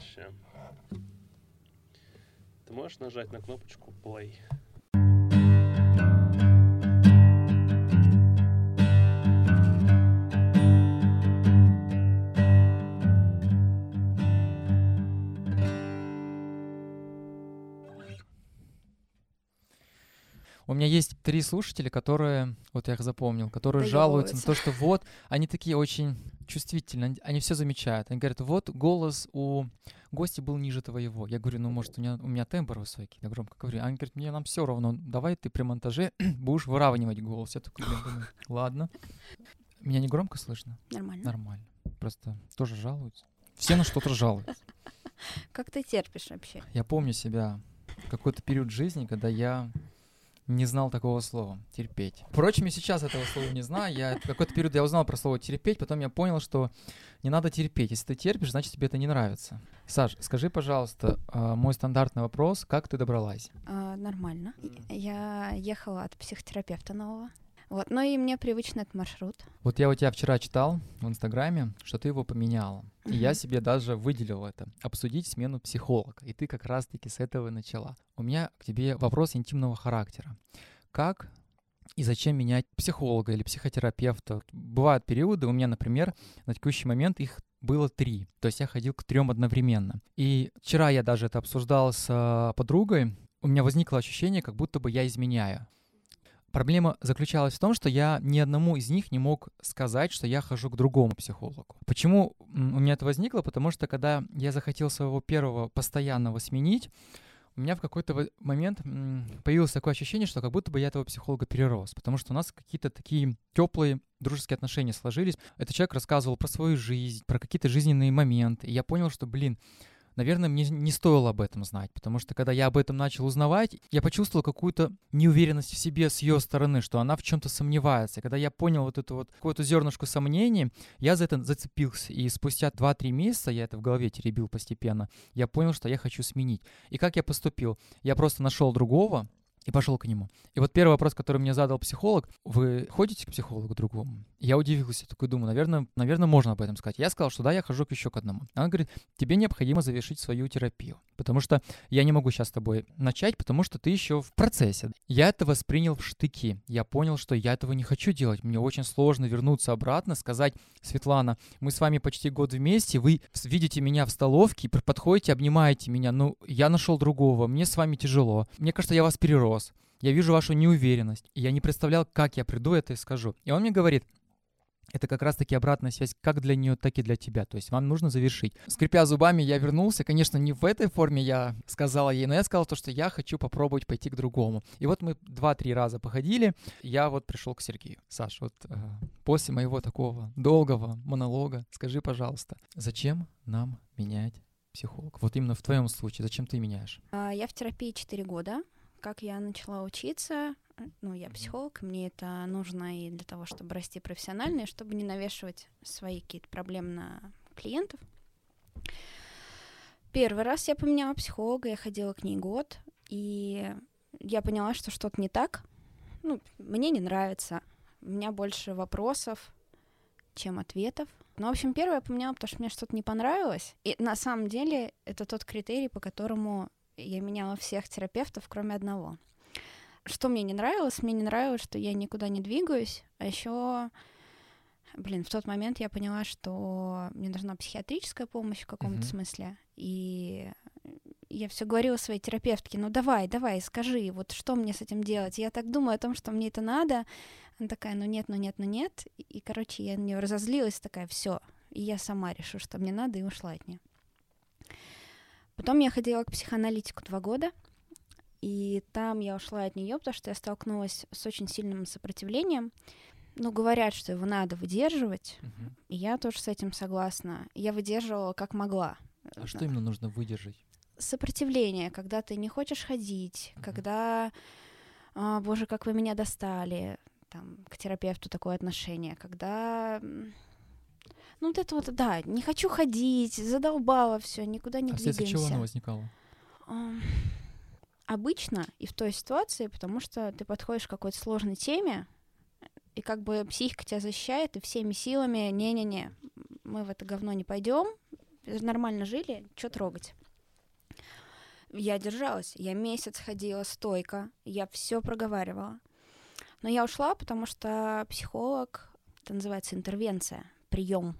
Ща. Ты можешь нажать на кнопочку play? У меня есть три слушателя, которые, вот я их запомнил, которые жалуются на то, что вот, они такие очень чувствительны, они- все замечают. Они говорят, вот голос у гостя был ниже твоего. Я говорю, ну, может, у меня, у меня тембр высокий, я громко говорю. Они говорят, мне нам все равно, давай ты при монтаже будешь выравнивать голос. Я такой, думаю, ладно. Меня не громко слышно? Нормально. Нормально. Просто тоже жалуются. Все на что-то жалуются. Как ты терпишь вообще? Я помню себя в какой-то период жизни, когда я не знал такого слова терпеть. Впрочем, и сейчас этого слова не знаю. Я какой-то период я узнал про слово терпеть, потом я понял, что не надо терпеть. Если ты терпишь, значит тебе это не нравится. Саш, скажи, пожалуйста, а, мой стандартный вопрос: как ты добралась? А, нормально. Я ехала от психотерапевта нового. Вот, но и мне привычен этот маршрут. Вот я у тебя вчера читал в Инстаграме, что ты его поменяла. И я Мгм. себе даже выделил это. Обсудить смену психолога. И ты как раз-таки с этого начала. У меня к тебе вопрос интимного характера. Как и зачем менять психолога или психотерапевта? Бывают периоды, у меня, например, на текущий момент их было три. То есть я ходил к трем одновременно. И вчера я даже это обсуждал с а, подругой. У меня возникло ощущение, как будто бы я изменяю. Проблема заключалась в том, что я ни одному из них не мог сказать, что я хожу к другому психологу. Почему у меня это возникло? Потому что когда я захотел своего первого постоянного сменить, у меня в какой-то момент появилось такое ощущение, что как будто бы я этого психолога перерос, потому что у нас какие-то такие теплые дружеские отношения сложились. Этот человек рассказывал про свою жизнь, про какие-то жизненные моменты, и я понял, что, блин, наверное, мне не стоило об этом знать, потому что когда я об этом начал узнавать, я почувствовал какую-то неуверенность в себе с ее стороны, что она в чем-то сомневается. Когда я понял вот эту вот какую-то зернышку сомнений, я за это зацепился. И спустя 2-3 месяца, я это в голове теребил постепенно, я понял, что я хочу сменить. И как я поступил? Я просто нашел другого, и пошел к нему. И вот первый вопрос, который мне задал психолог, вы ходите к психологу другому? Я удивился, такой думаю, наверное, наверное, можно об этом сказать. Я сказал, что да, я хожу еще к одному. Она говорит, тебе необходимо завершить свою терапию, потому что я не могу сейчас с тобой начать, потому что ты еще в процессе. Я это воспринял в штыки. Я понял, что я этого не хочу делать. Мне очень сложно вернуться обратно, сказать, Светлана, мы с вами почти год вместе, вы видите меня в столовке, подходите, обнимаете меня. Ну, я нашел другого, мне с вами тяжело. Мне кажется, я вас перерос. Я вижу вашу неуверенность. И я не представлял, как я приду это и скажу. И он мне говорит, это как раз-таки обратная связь как для нее, так и для тебя. То есть вам нужно завершить. Скрипя зубами, я вернулся. Конечно, не в этой форме я сказала ей, но я сказал то, что я хочу попробовать пойти к другому. И вот мы два-три раза походили. Я вот пришел к Сергею. Саш, вот э, после моего такого долгого монолога, скажи, пожалуйста, зачем нам менять психолог? Вот именно в твоем случае, зачем ты меняешь? А, Я в терапии 4 года. Как я начала учиться, ну, я психолог, мне это нужно и для того, чтобы расти профессионально, и чтобы не навешивать свои какие-то проблемы на клиентов. Первый раз я поменяла психолога, я ходила к ней год, и я поняла, что что-то не так. Ну, мне не нравится. У меня больше вопросов, чем ответов. Ну, в общем, первое я поменяла, потому что мне что-то не понравилось. И на самом деле это тот критерий, по которому я меняла всех терапевтов, кроме одного. Что мне не нравилось? Мне не нравилось, что я никуда не двигаюсь, а еще, блин, в тот момент я поняла, что мне нужна психиатрическая помощь в каком-то Мгм. смысле. И я все говорила своей терапевтке, ну давай, давай, скажи, вот что мне с этим делать? Я так думаю о том, что мне это надо. Она такая, ну нет, ну нет, ну нет. И, короче, я на нее разозлилась, такая, все. И я сама решу, что мне надо, и ушла от нее. Потом я ходила к психоаналитику два года, и там я ушла от нее, потому что я столкнулась с очень сильным сопротивлением. Ну, говорят, что его надо выдерживать, и я тоже с этим согласна. Я выдерживала как могла. А что именно нужно выдержать? Сопротивление, когда ты не хочешь ходить, Мгм. когда, «А, боже, как вы меня достали, там, к терапевту такое отношение, когда, ну, вот это вот, да, не хочу ходить, задолбала все, никуда не а вследствие чего двигаемся. оно возникало? Обычно и в той ситуации, потому что ты подходишь к какой-то сложной теме, и как бы психика тебя защищает, и всеми силами, не-не-не, мы в это говно не пойдем, нормально жили, что трогать. Я держалась, я месяц ходила стойко, я все проговаривала. Но я ушла, потому что психолог, это называется интервенция, прием.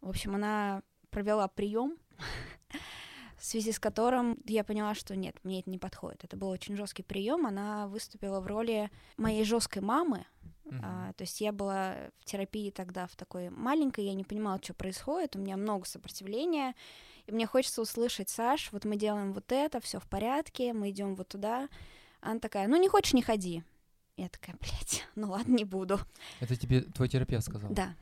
В общем, она провела прием, в связи с которым я поняла, что нет, мне это не подходит. Это был очень жесткий прием. Она выступила в роли моей жесткой мамы. Мгм. А, то есть я была в терапии тогда в такой маленькой, я не понимала, что происходит, у меня много сопротивления, и мне хочется услышать, Саш, вот мы делаем вот это, все в порядке, мы идем вот туда. Она такая, ну не хочешь, не ходи. Я такая, блядь, ну ладно, не буду. Это тебе твой терапевт сказал? Да.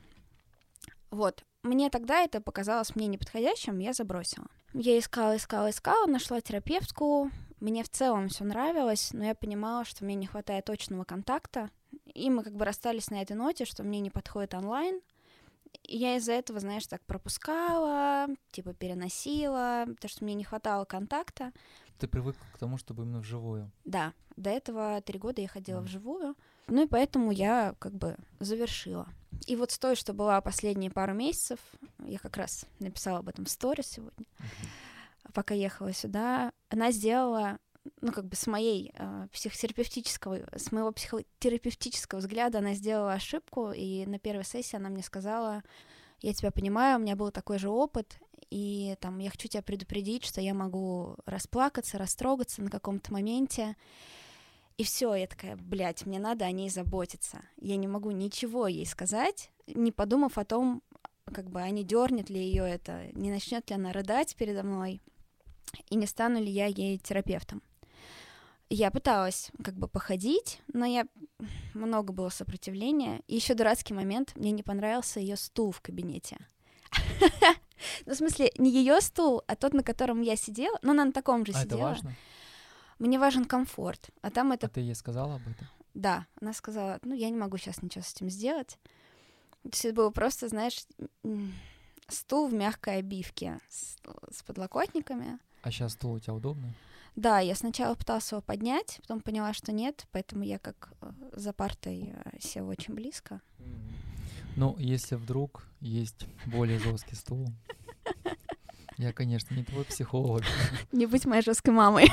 Вот. Мне тогда это показалось мне неподходящим, я забросила. Я искала, искала, искала, нашла терапевтку. Мне в целом все нравилось, но я понимала, что мне не хватает точного контакта. И мы как бы расстались на этой ноте, что мне не подходит онлайн. И я из-за этого, знаешь, так пропускала, типа переносила, потому что мне не хватало контакта. Ты привык к тому, чтобы именно вживую. Да, до этого три года я ходила Мгм. вживую. Ну и поэтому я как бы завершила. И вот с той, что была последние пару месяцев, я как раз написала об этом в сторис сегодня, пока ехала сюда, она сделала, ну как бы с моей э, психотерапевтического, с моего психотерапевтического взгляда она сделала ошибку, и на первой сессии она мне сказала, я тебя понимаю, у меня был такой же опыт, и там я хочу тебя предупредить, что я могу расплакаться, растрогаться на каком-то моменте. И все, я такая, блядь, мне надо о ней заботиться. Я не могу ничего ей сказать, не подумав о том, как бы, а не дернет ли ее это, не начнет ли она рыдать передо мной, и не стану ли я ей терапевтом. Я пыталась как бы походить, но я много было сопротивления. И еще дурацкий момент, мне не понравился ее стул в кабинете. Ну, в смысле, не ее стул, а тот, на котором я сидела. Ну, она на таком же А это сидела. важно? Мне важен комфорт. А там это А ты ей сказала об этом? да, она сказала, ну, я не могу сейчас ничего с этим сделать. То есть это было просто, знаешь, стул в мягкой обивке с, с подлокотниками. А сейчас стул у тебя удобный? Да, я сначала пыталась его поднять, потом поняла, что нет, поэтому я как э, за партой э, села очень близко. Ну, если вдруг есть более жесткий стул, я, конечно, не твой психолог. Не быть моей жесткой мамой.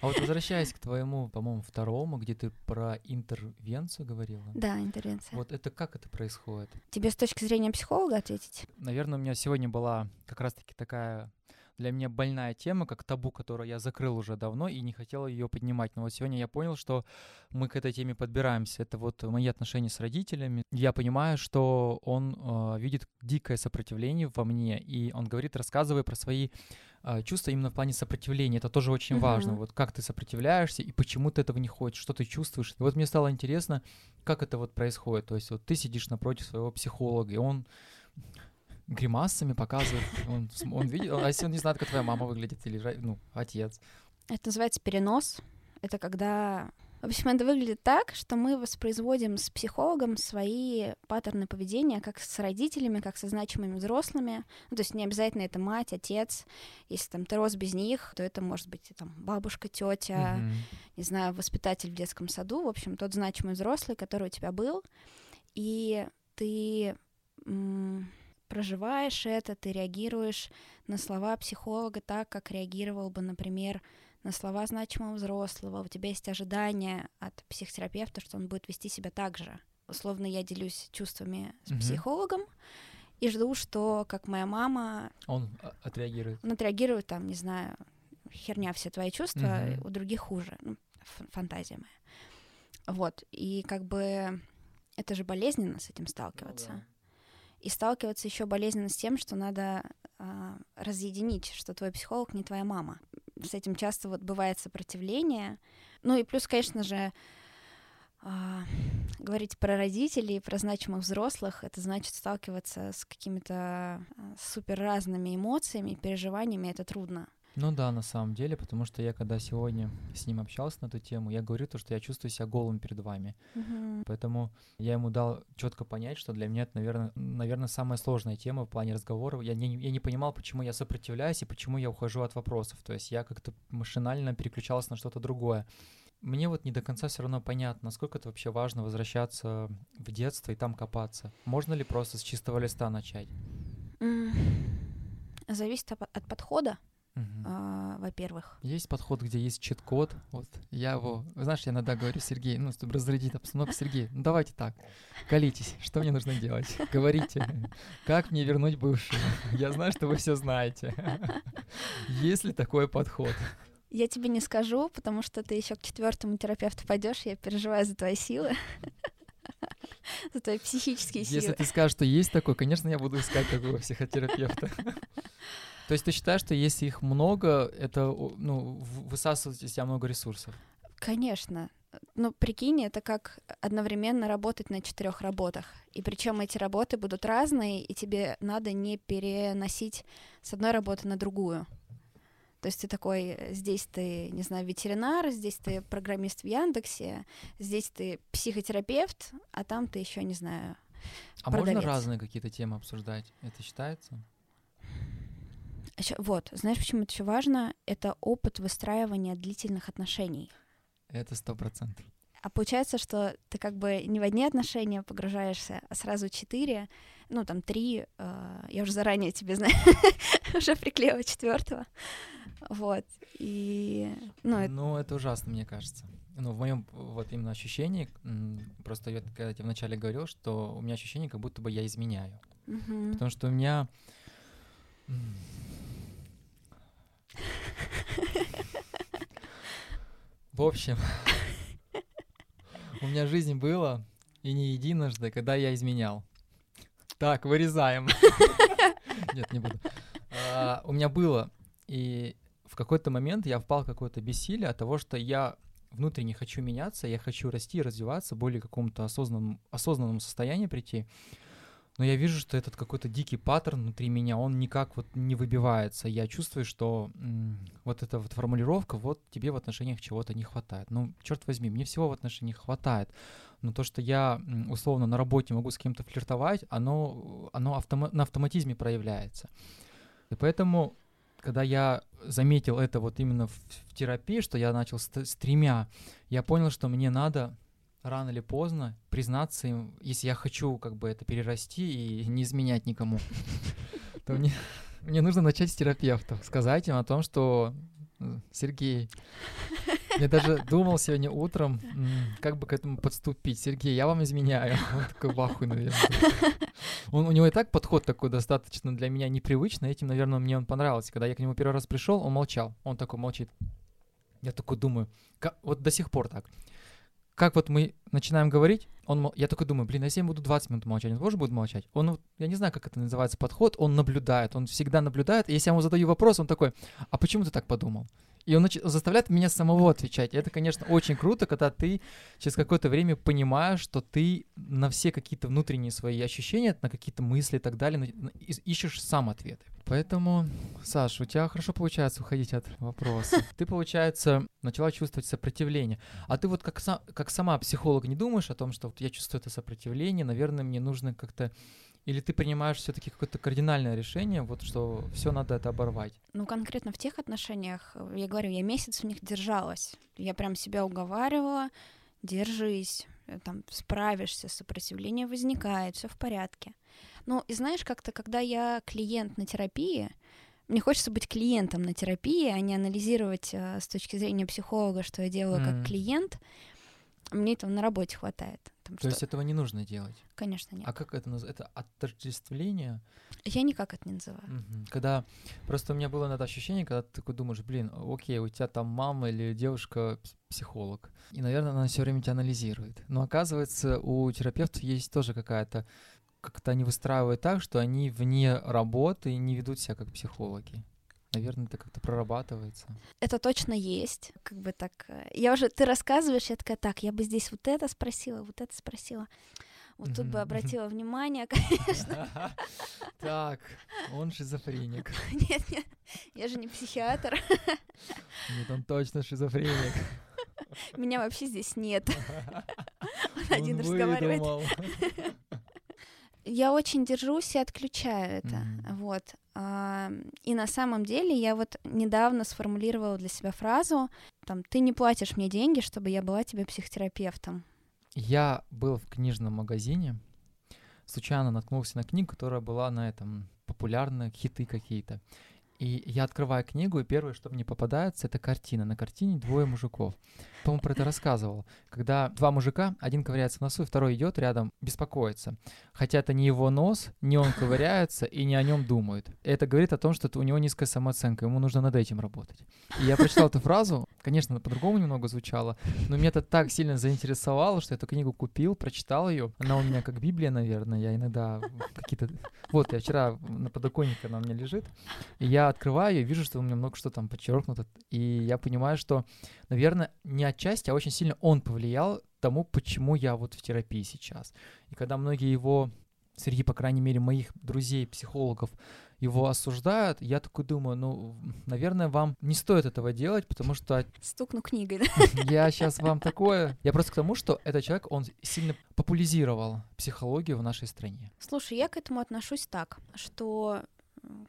А вот возвращаясь к твоему, по-моему, второму, где ты про интервенцию говорила. Да, интервенция. Вот это как это происходит? Тебе с точки зрения психолога ответить? Наверное, у меня сегодня была как раз-таки такая для меня больная тема, как табу, которую я закрыл уже давно и не хотел ее поднимать. Но вот сегодня я понял, что мы к этой теме подбираемся. Это вот мои отношения с родителями. Я понимаю, что он э, видит дикое сопротивление во мне, и он говорит, рассказывай про свои э, чувства именно в плане сопротивления. Это тоже очень Мгм. важно. Вот как ты сопротивляешься и почему ты этого не хочешь, что ты чувствуешь. И вот мне стало интересно, как это вот происходит. То есть вот ты сидишь напротив своего психолога, и он гримасами показывает, он, он видит, а если он не знает, как твоя мама выглядит или ну, отец. Это называется перенос. Это когда... В общем, это выглядит так, что мы воспроизводим с психологом свои паттерны поведения, как с родителями, как со значимыми взрослыми. Ну, то есть не обязательно это мать, отец. Если там ты рос без них, то это может быть там бабушка, тетя, Мгм. не знаю, воспитатель в детском саду. В общем, тот значимый взрослый, который у тебя был. И ты м, проживаешь это, ты реагируешь на слова психолога так, как реагировал бы, например, на слова значимого взрослого. У тебя есть ожидания от психотерапевта, что он будет вести себя так же. Условно, я делюсь чувствами с Мгм. психологом и жду, что, как моя мама, Он а, отреагирует. он отреагирует, там, не знаю, херня все твои чувства, Мгм. у других хуже. Ну, фантазия моя. Вот. И как бы это же болезненно с этим сталкиваться. И сталкиваться еще болезненно с тем, что надо а, разъединить, что твой психолог не твоя мама. С этим часто вот бывает сопротивление. Ну и плюс, конечно же, а, говорить про родителей, про значимых взрослых, это значит сталкиваться с какими-то а, супер разными эмоциями, переживаниями, это трудно. Ну да, на самом деле, потому что я когда сегодня с ним общался на эту тему, я говорю то, что я чувствую себя голым перед вами. Поэтому я ему дал четко понять, что для меня это, наверное, наверное, самая сложная тема в плане разговора. Я не, я не понимал, почему я сопротивляюсь и почему я ухожу от вопросов. То есть я как-то машинально переключался на что-то другое. мне вот не до конца все равно понятно, насколько это вообще важно возвращаться в детство и там копаться. Можно ли просто с чистого листа начать? Зависит от подхода, А, во-первых. Есть подход, где есть чит-код. Вот я его, знаешь, я иногда говорю, Сергей, ну, чтобы разрядить обстановку, Сергей, ну давайте так, колитесь, что мне нужно делать? Говорите, как мне вернуть бывшую? Я знаю, что вы все знаете. Есть ли такой подход? Я тебе не скажу, потому что ты еще к четвертому терапевту пойдешь, я переживаю за твои силы, за твои психические Если силы. ты скажешь, что есть такой, конечно, я буду искать такого психотерапевта. То есть ты считаешь, что если их много, это ну, высасывает из себя много ресурсов? Конечно. Ну, прикинь, это как одновременно работать на четырех работах. И причем эти работы будут разные, и тебе надо не переносить с одной работы на другую. То есть ты такой, здесь ты, не знаю, ветеринар, здесь ты программист в Яндексе, здесь ты психотерапевт, а там ты еще, не знаю. А можно разные какие-то темы обсуждать? Это считается? Вот, знаешь, почему это еще важно? Это опыт выстраивания длительных отношений. Это сто процентов. А получается, что ты как бы не в одни отношения погружаешься, а сразу четыре, ну там три. э, я уже заранее тебе знаю, уже приклеила четвертого. Вот. И ну, это Ну, это ужасно, мне кажется. Ну, в моем вот именно ощущении, просто я когда тебе вначале говорил, что у меня ощущение, как будто бы я изменяю. мгм. Потому что у меня... В общем, у меня жизнь была и не единожды, когда я изменял. Так, вырезаем. Нет, не буду. А, У меня было, и в какой-то момент я впал в какое-то бессилие от того, что я внутренне хочу меняться, я хочу расти, развиваться, более какому-то осознанному состоянию прийти. Но я вижу, что этот какой-то дикий паттерн внутри меня, он никак вот не выбивается. Я чувствую, что м, вот эта вот формулировка, вот тебе в отношениях чего-то не хватает. Ну, черт возьми, мне всего в отношениях хватает. Но то, что я условно на работе могу с кем-то флиртовать, оно, оно автома- на автоматизме проявляется. И поэтому, когда я заметил это вот именно в, в терапии, что я начал с, с тремя, я понял, что мне надо рано или поздно признаться им, если я хочу как бы это перерасти и не изменять никому, то мне, мне нужно начать с терапевтов, сказать им о том, что Сергей, я даже думал сегодня утром, как бы к этому подступить. Сергей, я вам изменяю. Он такой в ахуе, наверное. Он, у него и так подход такой достаточно для меня непривычный. Этим, наверное, мне он понравился. Когда я к нему первый раз пришел, он молчал. Он такой молчит. Я такой думаю, ка- вот до сих пор так. Как вот мы начинаем говорить, он, я такой думаю, блин, если я буду 20 минут молчать, он тоже будет молчать? Он, я не знаю, как это называется, подход, он наблюдает, он всегда наблюдает. И если я ему задаю вопрос, он такой, а почему ты так подумал? И он нач- заставляет меня самого отвечать. И это, конечно, очень круто, когда ты через какое-то время понимаешь, что ты на все какие-то внутренние свои ощущения, на какие-то мысли и так далее, ищешь сам ответы. Поэтому, Саш, у тебя хорошо получается уходить от вопроса. Ты, получается, начала чувствовать сопротивление. А ты вот как, са- как сама психолог не думаешь о том, что вот я чувствую это сопротивление, наверное, мне нужно как-то... Или ты принимаешь все-таки какое-то кардинальное решение, вот что все надо это оборвать? Ну, конкретно в тех отношениях, э, я говорю, я месяц в них держалась. Я прям себя уговаривала, держись, э, там, справишься, сопротивление возникает, все в порядке. Ну, и знаешь, как-то, когда я клиент на терапии, мне хочется быть клиентом на терапии, а не анализировать э, с точки зрения психолога, что я делаю Мгм. как клиент. Мне этого на работе хватает. Там То что- есть этого не нужно делать? Конечно, нет. А как это называется? Это отождествление? Я никак это не называю. Мгм. Когда просто у меня было иногда ощущение, когда ты такой думаешь, блин, окей, у тебя там мама или девушка пс- психолог, и, наверное, она все время тебя анализирует. Но оказывается, у терапевтов есть тоже какая-то как-то они выстраивают так, что они вне работы и не ведут себя как психологи. Наверное, это как-то прорабатывается. Это точно есть. Как бы так. э, Я уже, ты рассказываешь, я такая, так, я бы здесь вот это спросила, вот это спросила. Вот тут бы обратила внимание. Так, он шизофреник. Нет, нет, я же не психиатр. Нет, он точно шизофреник. Меня вообще здесь нет. Он один разговаривает. Я очень держусь и отключаю это. Мгм. Вот. А, И на самом деле я вот недавно сформулировала для себя фразу там, ты не платишь мне деньги, чтобы я была тебе психотерапевтом. Я был в книжном магазине, случайно наткнулся на книгу, которая была на этом популярные хиты какие-то. И я открываю книгу, и первое, что мне попадается, это картина. На картине двое мужиков. По-моему, про это рассказывал. Когда два мужика, один ковыряется в носу, второй идет рядом, беспокоится. Хотя это не его нос, не он ковыряется и не о нем думает. Это говорит о том, что у него низкая самооценка, ему нужно над этим работать. И я прочитал эту фразу, конечно, по-другому немного звучало, но меня это так сильно заинтересовало, что я эту книгу купил, прочитал ее. Она у меня как Библия, наверное, я иногда какие-то... Вот, я вчера на подоконнике она у меня лежит, и я открываю и вижу, что у меня много что там подчеркнуто, и я понимаю, что, наверное, не отчасти, а очень сильно он повлиял тому, почему я вот в терапии сейчас. И когда многие его, среди, по крайней мере, моих друзей, психологов, его осуждают, я такой думаю, ну, наверное, вам не стоит этого делать, потому что Стукну книгой, да? я сейчас вам такое... Я просто к тому, что этот человек, он сильно популяризировал психологию в нашей стране. Слушай, я к этому отношусь так, что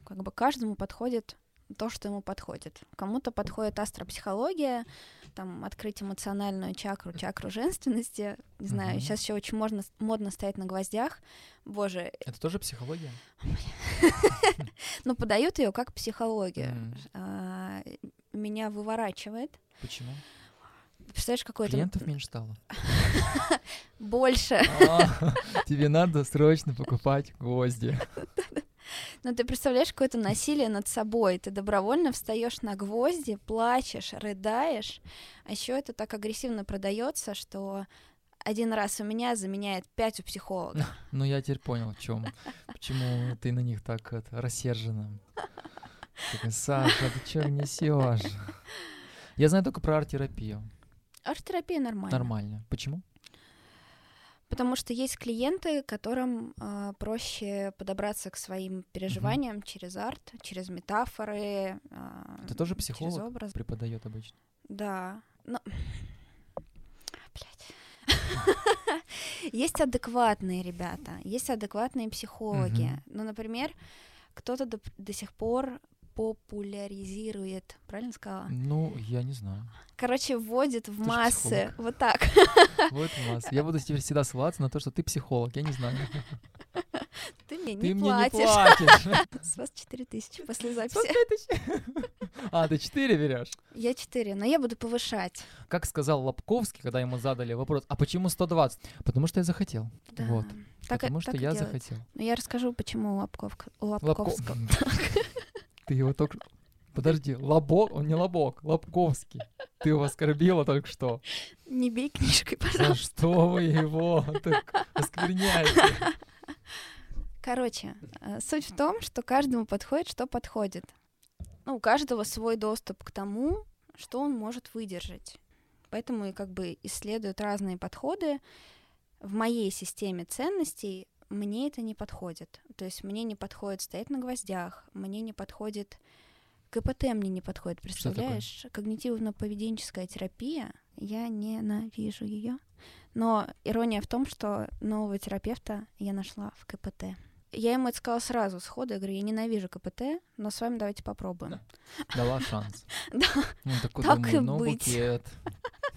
как бы каждому подходит то, что ему подходит. Кому-то подходит астропсихология, там, открыть эмоциональную чакру, чакру женственности. Не знаю, Мгм. сейчас еще очень модно, модно стоять на гвоздях. Боже, Это тоже психология? но подают ее как психологию. А, меня выворачивает. Почему? Представляешь, какой-то Клиентов меньше стало. больше. А, Тебе надо срочно покупать гвозди. Но ты представляешь какое-то насилие над собой. Ты добровольно встаешь на гвозди, плачешь, рыдаешь. А еще это так агрессивно продается, что один раз у меня заменяет пять у психолога. Ну, я теперь понял, в чем. Почему ты на них так это, рассержена. Саша, ты что несешь? Я знаю только про арт-терапию. Арт-терапия нормально. Нормально. Почему? Потому что есть клиенты, которым а, проще подобраться к своим переживаниям через арт, через метафоры. а, Ты тоже через психолог? образ. Преподает обычно. Да. Но... Блядь. Есть адекватные ребята, есть адекватные психологи. Мгм. Ну, например, кто-то до, до сих пор популяризирует, правильно сказала? Ну, я не знаю. Короче, вводит в Ты массы вот так. Вот нас. Я буду теперь всегда ссылаться на то, что ты психолог. Я не знаю. Ты мне Ты не мне не платишь. платишь. С вас 4 тысячи после записи. А, ты 4 берешь? Я 4, но я буду повышать. Как сказал Лобковский, когда ему задали вопрос, а почему 120? Потому что я захотел. Да. Вот. Так, Потому что я делается. захотел. Но я расскажу, почему Лобковка- Лобковского. Ты его только... Подожди, Лобок, он не Лобок, Лобковский. Ты его оскорбила только что. Не бей книжкой, За пожалуйста. что вы его так оскверняете? Короче, э, суть в том, что каждому подходит, что подходит. Ну, у каждого свой доступ к тому, что он может выдержать. Поэтому и как бы исследуют разные подходы. В моей системе ценностей мне это не подходит. То есть мне не подходит стоять на гвоздях, мне не подходит КПТ мне не подходит, представляешь? Когнитивно-поведенческая терапия, я ненавижу ее. Но ирония в том, что нового терапевта я нашла в КПТ. Я ему это сказала сразу, сходу. Я говорю, я ненавижу КПТ, но с вами давайте попробуем. Дала шанс. Да. Он такой, Так и ну, быть.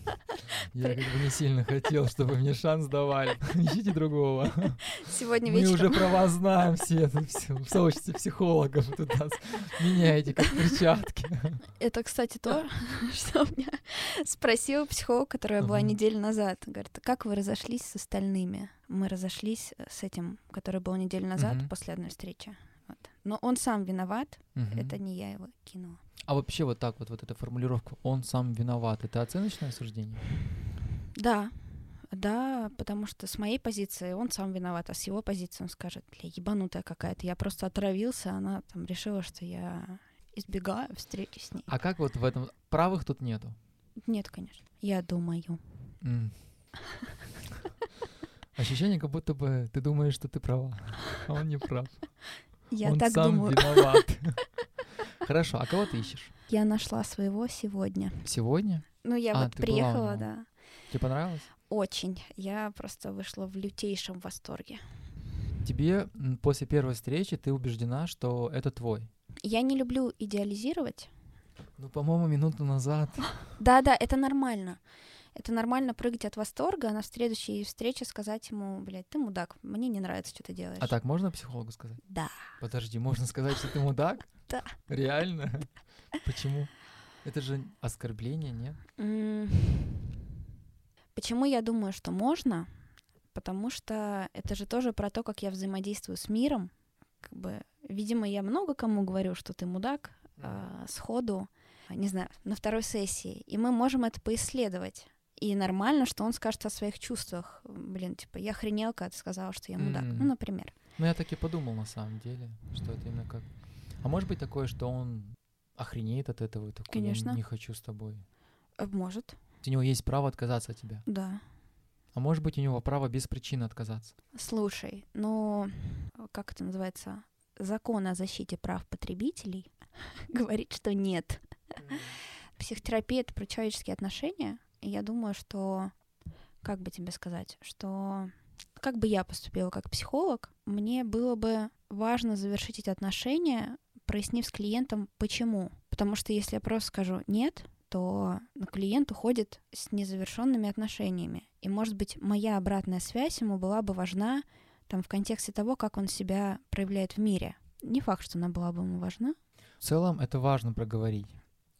Я как бы не сильно хотел, чтобы мне шанс давали. Ищите другого. Сегодня Мы вечером... уже про вас знаем все, всё, в сообществе психологов тут нас меняете как перчатки. Это, кстати, то, что меня спросил психолог, которая была неделю назад. Говорит, «А как вы разошлись с остальными? Мы разошлись э, с этим, который был неделю назад после одной встречи. Но он сам виноват, это не я его кинула. А вообще вот так вот, вот эта формулировка «он сам виноват» — это оценочное суждение? Да, да, потому что с моей позиции он сам виноват, а с его позиции он скажет, бля, ебанутая какая-то, я просто отравился, она там решила, что я избегаю встречи с ней. А как вот в этом... Правых тут нету. Нет, конечно, я думаю. Ощущение, как будто бы ты думаешь, что ты права, а он не прав. Я он так сам думаю. виноват. Хорошо, а кого ты ищешь? Я нашла своего сегодня. Сегодня? Ну, я А, вот приехала, да. Тебе понравилось? Очень. Я просто вышла в лютейшем восторге. Тебе после первой встречи ты убеждена, что это твой. Я не люблю идеализировать. Ну, по-моему, минуту назад. Да-да, это нормально. Это нормально прыгать от восторга, а на следующей встрече сказать ему, блядь, ты мудак, мне не нравится, что ты делаешь. А так можно психологу сказать? Да. Подожди, можно сказать, что ты мудак? Да. Реально? Почему? Это же оскорбление, нет? Почему я думаю, что можно? Потому что это же тоже про то, как я взаимодействую с миром. Как бы, видимо, я много кому говорю, что ты мудак, а, сходу, не знаю, на второй сессии. И мы можем это поисследовать. И нормально, что он скажет о своих чувствах. Блин, типа, я охренел, когда ты сказала, что я мудак. М. Ну, например. Ну, я так и подумал на самом деле, что это именно как... А может быть такое, что он охренеет от этого и такой, Конечно. не хочу с тобой. Э, Может, У него есть право отказаться от тебя. да. А может быть у него право без причины отказаться. Слушай, ну, как это называется? Закон о защите прав потребителей говорит, что нет. Психотерапия — это про человеческие отношения. Я думаю, что, как бы тебе сказать, что как бы я поступила как психолог, мне было бы важно завершить эти отношения, прояснив с клиентом, почему. Потому что если я просто скажу «нет», то клиент уходит с незавершенными отношениями. И, может быть, моя обратная связь ему была бы важна там, в контексте того, как он себя проявляет в мире. Не факт, что она была бы ему важна. В целом это важно проговорить.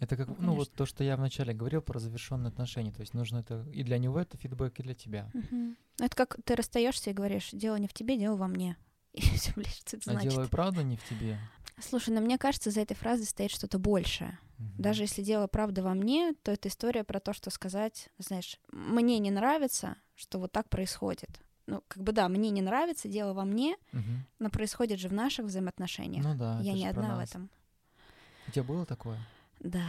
Это как, Ну, ну, вот то, что я вначале говорил про завершенные отношения. То есть нужно это и для него это фидбэк, и для тебя. Ну, Это как ты расстаешься и говоришь, дело не в тебе, дело во мне. И все, блядь, что это А значит? дело и правда не в тебе. Слушай, ну мне кажется, за этой фразой стоит что-то большее. Мгм. Даже если дело правда во мне, то это история про то, что сказать, знаешь, мне не нравится, что вот так происходит. Ну, как бы да, мне не нравится, дело во мне, Мгм. но происходит же в наших взаимоотношениях. Ну да. Я не одна в этом. У тебя было такое? Да,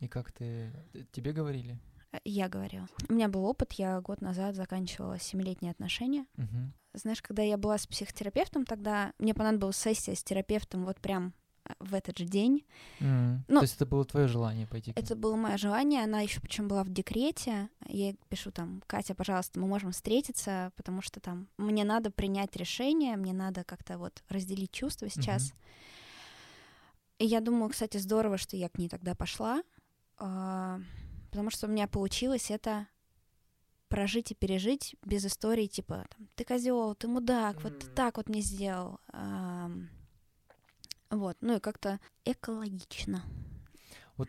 И как ты... т- Тебе говорили? э, я говорила. У меня был опыт, я год назад заканчивала семилетние отношения. Мгм. Знаешь, когда я была с психотерапевтом, тогда мне понадобилась сессия с терапевтом вот прям э, в этот же день. М. Ну, То есть это было твое желание пойти? к ним? Это было мое желание. Она еще причем была в декрете. Я ей пишу там, Катя, пожалуйста, мы можем встретиться, потому что там мне надо принять решение, мне надо как-то вот разделить чувства сейчас. И я думаю, кстати, здорово, что я к ней тогда пошла, а, потому что у меня получилось это прожить и пережить без истории типа там, ты козел, ты мудак, вот ты так вот мне сделал. Вот, ну и как-то экологично. Вот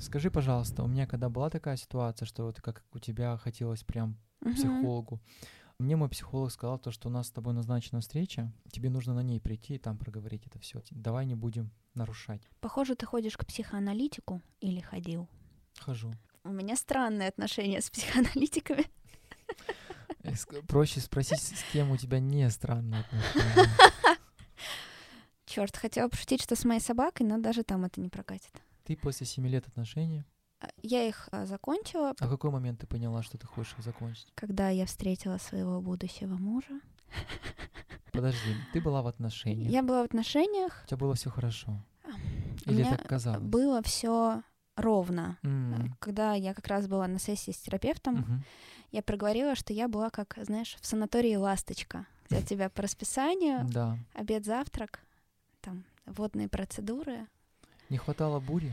скажи, пожалуйста, у меня когда была такая ситуация, что вот как у тебя хотелось прям к Мгм. Мне мой психолог сказал то, что у нас с тобой назначена встреча, тебе нужно на ней прийти и там проговорить это все. Давай не будем нарушать. Похоже, ты ходишь к психоаналитику или ходил? Хожу. У меня странные отношения с психоаналитиками. Проще спросить, с кем у тебя не странные отношения. Черт, хотела пошутить, что с моей собакой, но даже там это не прокатит. Ты после семи лет отношений, Я их а, закончила, а какой момент ты поняла, что ты хочешь их закончить? когда я встретила своего будущего мужа. Подожди, ты была в отношениях, Я была в отношениях, у тебя было все хорошо. у Или так казалось? было все ровно. М, Когда я как раз была на сессии с терапевтом, я проговорила, что я была как, знаешь, в санатории «Ласточка», у тебя по расписанию Да. обед, завтрак, там водные процедуры. Не хватало бури?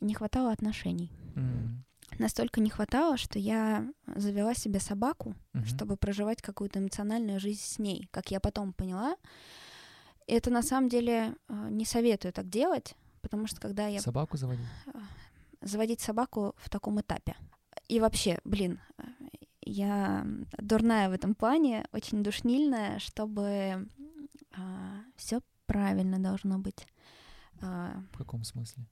Не хватало отношений. М, Настолько не хватало, что я завела себе собаку, мгм. чтобы проживать какую-то эмоциональную жизнь с ней, как я потом поняла. Это на самом деле э, не советую так делать, потому что когда я Собаку заводить? заводить собаку в таком этапе. И вообще, блин, э, я дурная в этом плане, очень душнильная, чтобы все правильно должно быть. А, В каком смысле?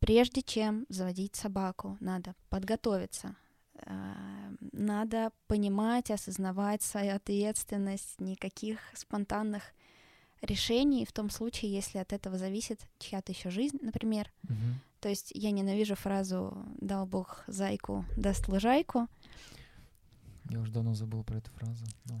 Прежде чем заводить собаку, надо подготовиться. А, Надо понимать, осознавать свою ответственность, никаких спонтанных решений в том случае, если от этого зависит чья-то еще жизнь, например. Мгм. То есть я ненавижу фразу «дал Бог зайку, даст лужайку». Я уже давно забыл про эту фразу. но-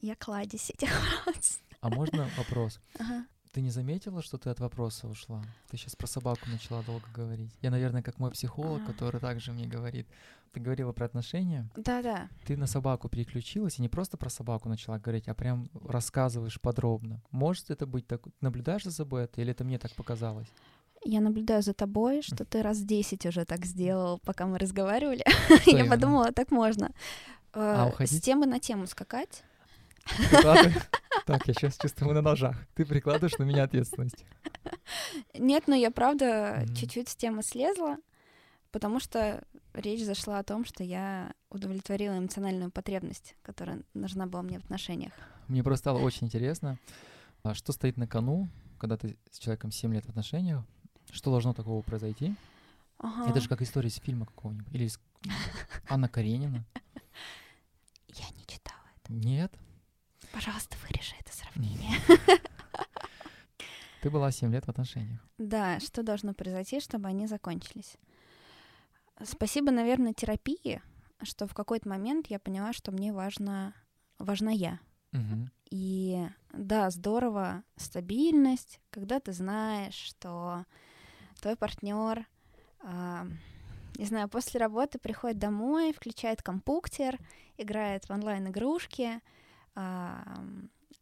Я кладезь этих фраз. А можно вопрос? Ага. Ты не заметила, что ты от вопроса ушла? Ты сейчас про собаку начала долго говорить. Я, наверное, как мой психолог, А. который также мне говорит. Ты говорила про отношения, Да-да. ты на собаку переключилась и не просто про собаку начала говорить, а прям рассказываешь подробно. Может это быть так? Наблюдаешь за собой это или это мне так показалось? Я наблюдаю за тобой, что ты раз 10 уже так сделал, пока мы разговаривали. Я подумала, так можно. Э, С уходить? темы на тему скакать. Так, я сейчас чувствую мы на ножах. Ты прикладываешь на меня ответственность. Нет, но я правда чуть-чуть с темы слезла, потому что речь зашла о том, что я удовлетворила эмоциональную потребность, которая нужна была мне в отношениях. Мне просто стало очень интересно, а что стоит на кону, когда ты с человеком 7 лет в отношениях, что должно такого произойти? Ага. Это же как история из фильма какого-нибудь. Или из Анна Каренина. Я не читала. Нет. Пожалуйста, вырежи это сравнение. Ты была 7 лет в отношениях. Да, что должно произойти, чтобы они закончились? Спасибо, наверное, терапии, что в какой-то момент я поняла, что мне важно, важна я. Мгм. И да, здорово, стабильность, когда ты знаешь, что твой партнер, не знаю, после работы приходит домой, включает компьютер, играет в онлайн-игрушки, а,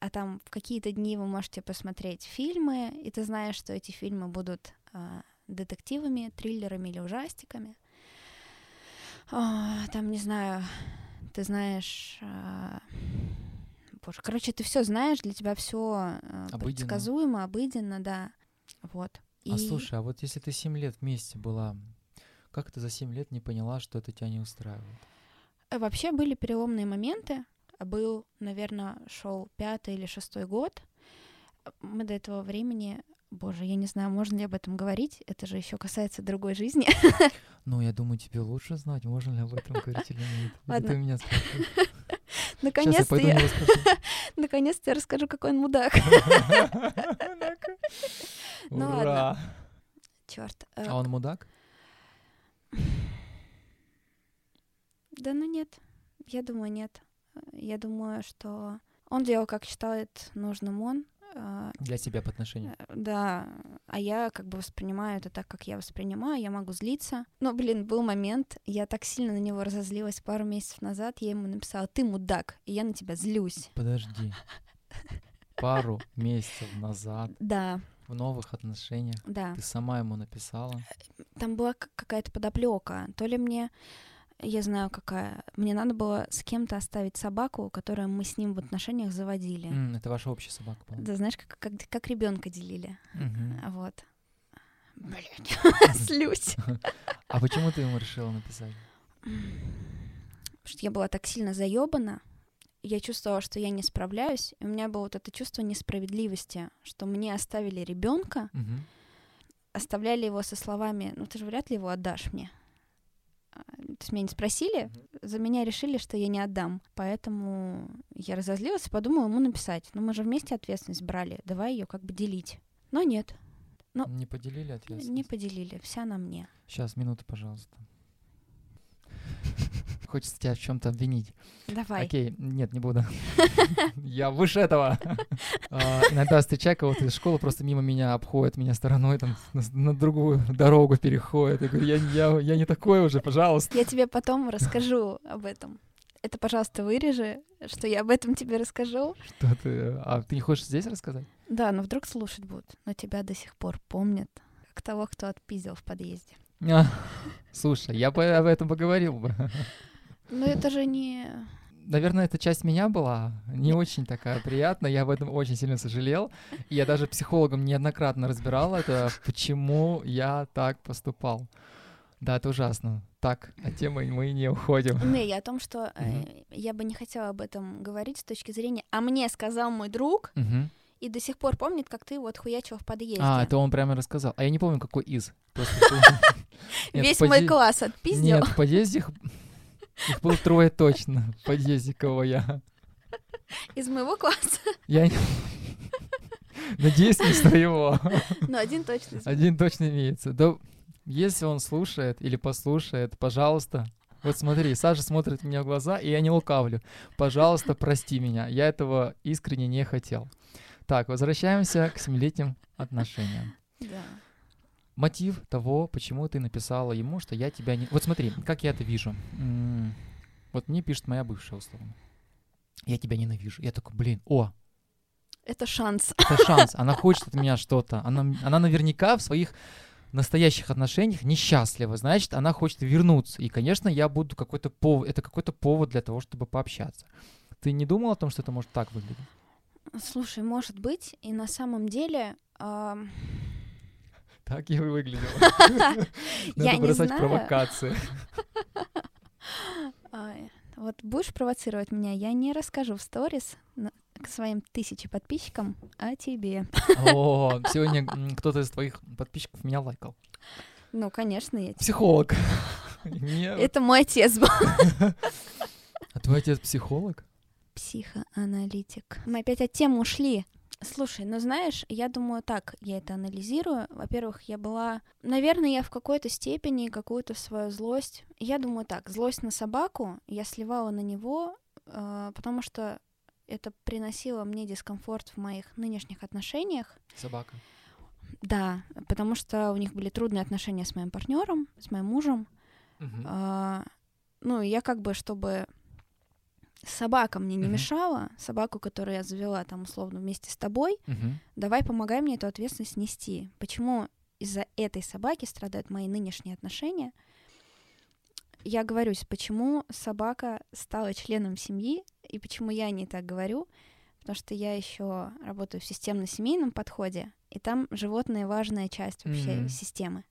а там в какие-то дни вы можете посмотреть фильмы, и ты знаешь, что эти фильмы будут а, детективами, триллерами или ужастиками. А, там, не знаю, ты знаешь... а, Боже, короче, ты все знаешь, для тебя все Обыденно. предсказуемо, обыденно, да. Вот. А И- слушай, а вот если ты 7 лет вместе была, как ты за 7 лет не поняла, что это тебя не устраивает? Э, Вообще были переломные моменты. Был, наверное, шел пятый или шестой год. Мы до этого времени, боже, я не знаю, можно ли об этом говорить. Это же еще касается другой жизни. Ну, я думаю, тебе лучше знать, можно ли об этом говорить или нет. Ладно. ты меня спрашиваешь. Сейчас я Наконец-то я, наконец-то я расскажу, какой он мудак. Ну ладно. Черт. А он мудак? Да ну нет. Я думаю, нет. Я думаю, что он делал, как считает нужным он. э, Для тебя по отношению. Э, Да, а я как бы воспринимаю это так, как я воспринимаю, я могу злиться. Но, блин, был момент, я так сильно на него разозлилась пару месяцев назад, я ему написала, ты мудак, и я на тебя злюсь. Подожди. Пару месяцев назад Да, в новых отношениях да. ты сама ему написала. Там была какая-то подоплека. То ли мне, я знаю какая, мне надо было с кем-то оставить собаку, которую мы с ним в отношениях заводили. М, Это ваша общая собака была. Да, знаешь, как, как, как ребенка делили. А Вот. Блять, слюсь. А почему ты ему решила написать? Потому что я была так сильно заебана, я чувствовала, что я не справляюсь, и у меня было вот это чувство несправедливости, что мне оставили ребенка, оставляли его со словами, ну ты же вряд ли его отдашь мне. То есть меня не спросили, за меня решили, что я не отдам. Поэтому я разозлилась и подумала ему написать. Ну мы же вместе ответственность брали, давай ее как бы делить. Но нет, Ну, Не поделили ответственность? не поделили, вся на мне. Сейчас, минуту, пожалуйста. Хочется тебя в чем-то обвинить. Давай. Окей, нет, не буду. Я выше этого. А, Иногда встречаю кого-то из школы, просто мимо меня обходит меня стороной, там на, другую дорогу переходит. Я говорю, я не такой уже, пожалуйста. Я тебе потом расскажу об этом. Это, пожалуйста, вырежи, что я об этом тебе расскажу. Что ты? А ты не хочешь здесь рассказать? Да, но вдруг слушать будут. Но тебя до сих пор помнят, как того, кто отпиздил в подъезде. А, Слушай, я бы об этом поговорил бы. Но это же не... Наверное, эта часть меня была не очень такая приятная, я об этом очень сильно сожалел. И я даже психологом неоднократно разбирал это, почему я так поступал. Да, это ужасно. Так, от темы мы не уходим. Не, я о том, что э, я бы не хотела об этом говорить с точки зрения... А мне сказал мой друг, Мгм. и до сих пор помнит, как ты его отхуячил в подъезде. А, это он прямо рассказал. А я не помню, какой из. Весь мой класс отпиздил. Нет, в подъезде их... было трое точно. В подъезде кого я. Из моего класса. Я не- Надеюсь, не своего. Но один точно Один точно имеется. Да, если он слушает или послушает, пожалуйста. Вот смотри, Саша смотрит мне в глаза, и я не лукавлю. Пожалуйста, прости меня. Я этого искренне не хотел. Так, возвращаемся к семилетним отношениям. Да. Мотив того, почему ты написала ему, что я тебя не... Вот смотри, как я это вижу. Вот мне пишет моя бывшая, условно. Я тебя ненавижу. Я такой, блин, о, Это шанс. это шанс. Она хочет от меня что-то. Она, она наверняка в своих настоящих отношениях несчастлива. Значит, она хочет вернуться. И, конечно, я буду какой-то повод... Это какой-то повод для того, чтобы пообщаться. Ты не думал о том, что это может так выглядеть? Слушай, может быть, и на самом деле... ам, Так и выглядело. Я Надо бросать провокации. Вот будешь провоцировать меня, я не расскажу в сторис к своим тысяче подписчикам о тебе. О, сегодня кто-то из твоих подписчиков меня лайкал. Ну, конечно, я. Психолог. Это мой отец был. А твой отец психолог? Психоаналитик. Мы опять от темы ушли. Слушай, ну знаешь, я думаю так, я это анализирую. Во-первых, я была... Наверное, я в какой-то степени какую-то свою злость... Я думаю так, злость на собаку я сливала на него, э, потому что это приносило мне дискомфорт в моих нынешних отношениях. Собака. Да, потому что у них были трудные отношения с моим партнером, с моим мужем. Мгм. А, ну, я как бы, чтобы собака мне не Мгм. мешала, собаку, которую я завела там условно вместе с тобой, Мгм. давай помогай мне эту ответственность нести. Почему из-за этой собаки страдают мои нынешние отношения? Я говорюсь, почему собака стала членом семьи, и почему я не так говорю, потому что я еще работаю в системно-семейном подходе, и там животные важная часть вообще Мгм. системы.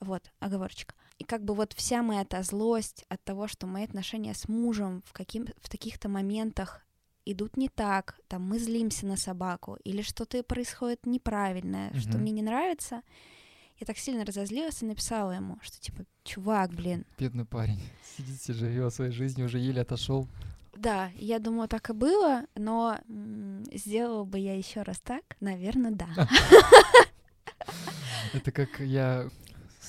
Вот, оговорочка. И как бы вот вся моя та злость от того, что мои отношения с мужем в, каким, в таких-то моментах идут не так, там мы злимся на собаку, или что-то происходит неправильное, что Мгм. мне не нравится, я так сильно разозлилась и написала ему, что типа, чувак, блин, Бедный парень. Сидит живет своей жизнью, уже еле отошел. да, я думаю, так и было, но м, сделала бы я еще раз так, наверное, да. Это как я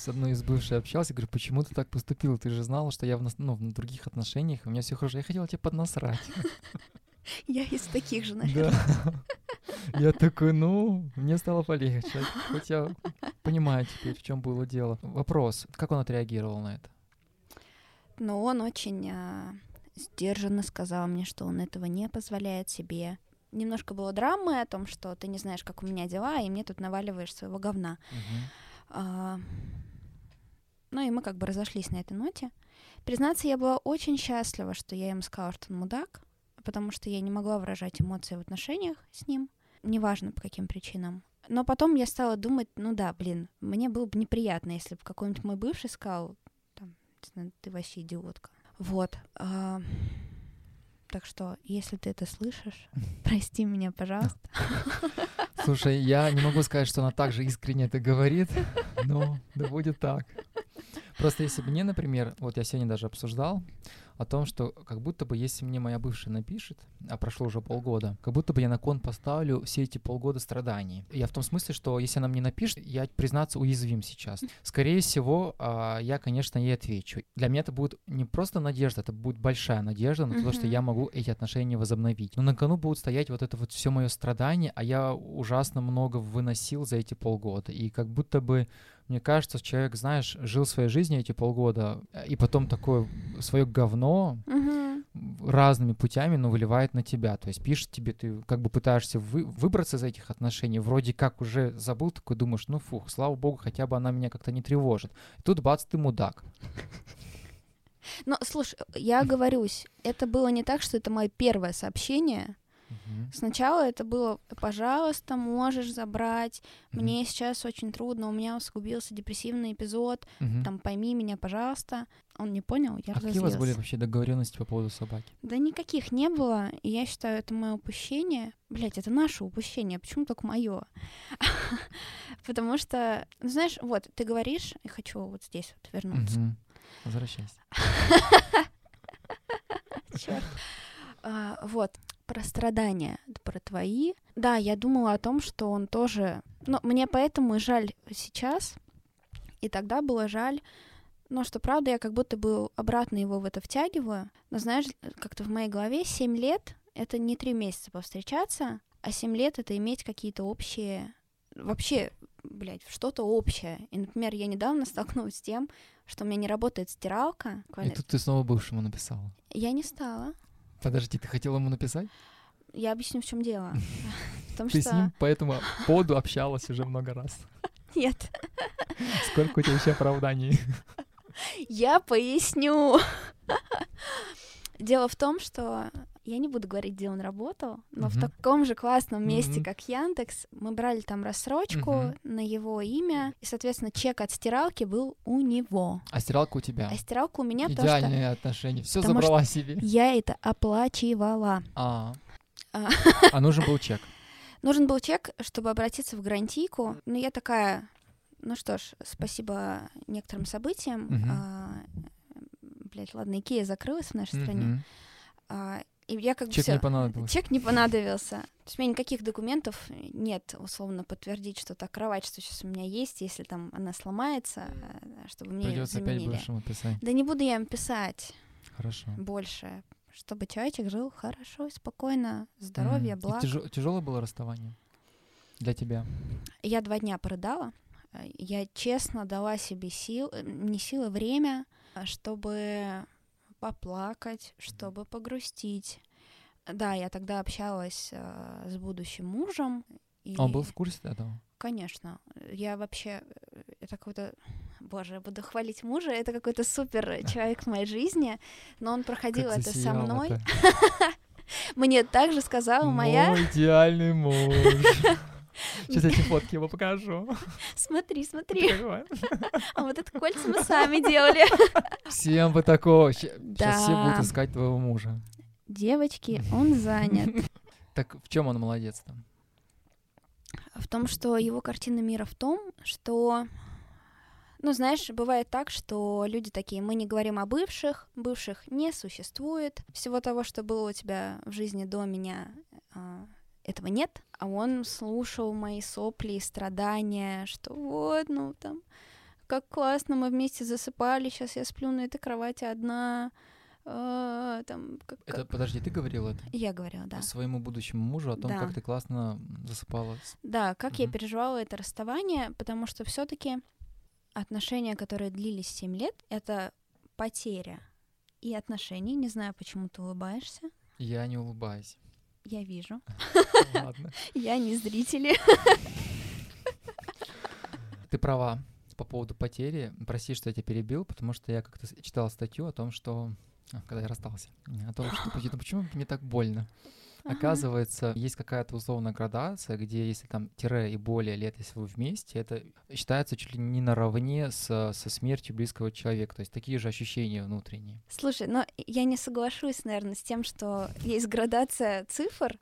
с одной из бывших общался, говорю, почему ты так поступил? Ты же знала, что я в, нас- ну, в других отношениях, у меня все хорошо. Я хотела тебе поднасрать. Я из таких же, наверное. Да. Я такой, ну, мне стало полегче. Хоть я понимаю теперь, в чем было дело. Вопрос, как он отреагировал на это? Но он очень а, сдержанно сказал мне, что он этого не позволяет себе. Немножко было драмы о том, что ты не знаешь, как у меня дела, и мне тут наваливаешь своего говна. А, ну и мы как бы разошлись на этой ноте. Признаться, я была очень счастлива, что я ему сказала, что он мудак, потому что я не могла выражать эмоции в отношениях с ним, неважно по каким причинам. Но потом я стала думать, ну да, блин, мне было бы неприятно, если бы какой-нибудь мой бывший сказал, там, ты вообще идиотка. Вот. Так что, если ты это слышишь, прости меня, пожалуйста. Слушай, я не могу сказать, что она так же искренне это говорит, но да будет так. Просто если бы мне, например, вот я сегодня даже обсуждал о том, что как будто бы если мне моя бывшая напишет, а прошло уже полгода, как будто бы я на кон поставлю все эти полгода страданий. Я в том смысле, что если она мне напишет, я, признаться, уязвим сейчас. Скорее всего, а, я, конечно, ей отвечу. Для меня это будет не просто надежда, это будет большая надежда на то, что я могу эти отношения возобновить. Но на кону будет стоять вот это вот все мое страдание, а я ужасно много выносил за эти полгода. И как будто бы мне кажется, человек, знаешь, жил своей жизнью эти полгода, э, и потом такое свое говно Мгм. разными путями, но выливает на тебя. То есть пишет тебе, ты как бы пытаешься вы- выбраться из этих отношений, вроде как уже забыл, такой думаешь, ну фух, слава богу, хотя бы она меня как-то не тревожит. И тут бац, ты мудак. Но, слушай, я оговорюсь, это было не так, что это мое первое сообщение. Мгм. Сначала это было, пожалуйста, можешь забрать, Мгм. мне сейчас очень трудно, у меня усугубился депрессивный эпизод, Мгм. там, пойми меня, пожалуйста. Он не понял, я А какие у вас были вообще договоренности по поводу собаки? Да никаких не было, и я считаю, это мое упущение. Блять, это наше упущение, почему только мое? Потому что, ну, знаешь, вот, ты говоришь, и хочу вот здесь вот вернуться. Возвращайся. Чёрт. А, вот, про страдания, про твои. Да, я думала о том, что он тоже... Ну, мне поэтому и жаль сейчас, и тогда было жаль, но что правда, я как будто бы обратно его в это втягиваю. Но знаешь, как-то в моей голове 7 лет — это не 3 месяца повстречаться, А 7 лет — это иметь какие-то общие... Вообще, блядь, что-то общее. И, например, я недавно столкнулась с тем, что у меня не работает стиралка. И тут ты снова бывшему написала. Я не стала. Подожди, ты хотела ему написать? Я объясню, в чем дело. Потому Ты что... с ним по этому поводу общалась уже много раз. Нет. Сколько у тебя еще оправданий? Я поясню. Дело в том, что я не буду говорить, где он работал, но в Мгм. таком же классном месте, Мгм. как Яндекс, мы брали там рассрочку Мгм. на его имя, и, соответственно, чек от стиралки был у него. А стиралка у тебя? А стиралка у меня, потому что Идеальные отношения. Все забрала себе. я это оплачивала. А. А. А нужен был чек. Нужен был чек, чтобы обратиться в гарантийку. Но я такая, ну что ж, спасибо некоторым событиям. Мгм. а, блядь, ладно, Икея закрылась в нашей стране. А, и я как бы Чек всё- не понадобился. Чек не понадобился. То есть у меня никаких документов нет, условно, подтвердить, что та кровать, что сейчас у меня есть, если там она сломается, э, чтобы мне Придется опять заменили. бывшему писать. Да не буду я им писать Хорошо. больше, чтобы человечек жил хорошо спокойно, здоровье, благ. тяжелое было расставание для тебя? Я два дня порыдала. Я честно дала себе сил, э, не силы, время, э, чтобы поплакать, чтобы погрустить. Да, я тогда общалась э, с будущим мужем. И, Он был в курсе этого? Конечно. Я вообще... э, Это какой-то... Боже, я буду хвалить мужа. Это какой-то супер человек в моей жизни. Но он проходил Как это со мной. ты. Мне также сказала моя... Мой идеальный муж. Сейчас я тебе фотки его покажу. Смотри, смотри. А вот это кольца мы сами делали. Всем бы такого. Сейчас все будут искать твоего мужа. Девочки, он занят. Так в чем он молодец там? В том, что его картина мира в том, что... Ну, знаешь, бывает так, что люди такие, мы не говорим о бывших, бывших не существует, всего того, что было у тебя в жизни до меня, а, этого нет, а он слушал мои сопли и страдания, что вот, ну, там, как классно, мы вместе засыпали, сейчас я сплю на этой кровати одна, а, там, как... Это, как- подожди, ты говорил это? Я говорила, да. Своему будущему мужу о том, Да. как ты классно засыпала. Да, как я Мгм. переживала это расставание, потому что все-таки отношения, которые длились 7 лет, это потеря и отношений. Не знаю, почему ты улыбаешься. Я не улыбаюсь. Я вижу. Ладно. Я не зрители. Ты права по поводу потери. Прости, что я тебя перебил, потому что я как-то читал статью о том, что а, когда я расстался, о том, что «Ну, почему мне так больно. Ага. Оказывается, есть какая-то условная градация, где если там тире и более лет, если вы вместе, это считается чуть ли не наравне с, со смертью близкого человека. То есть такие же ощущения внутренние. Слушай, но я не соглашусь, наверное, с тем, что есть градация цифр,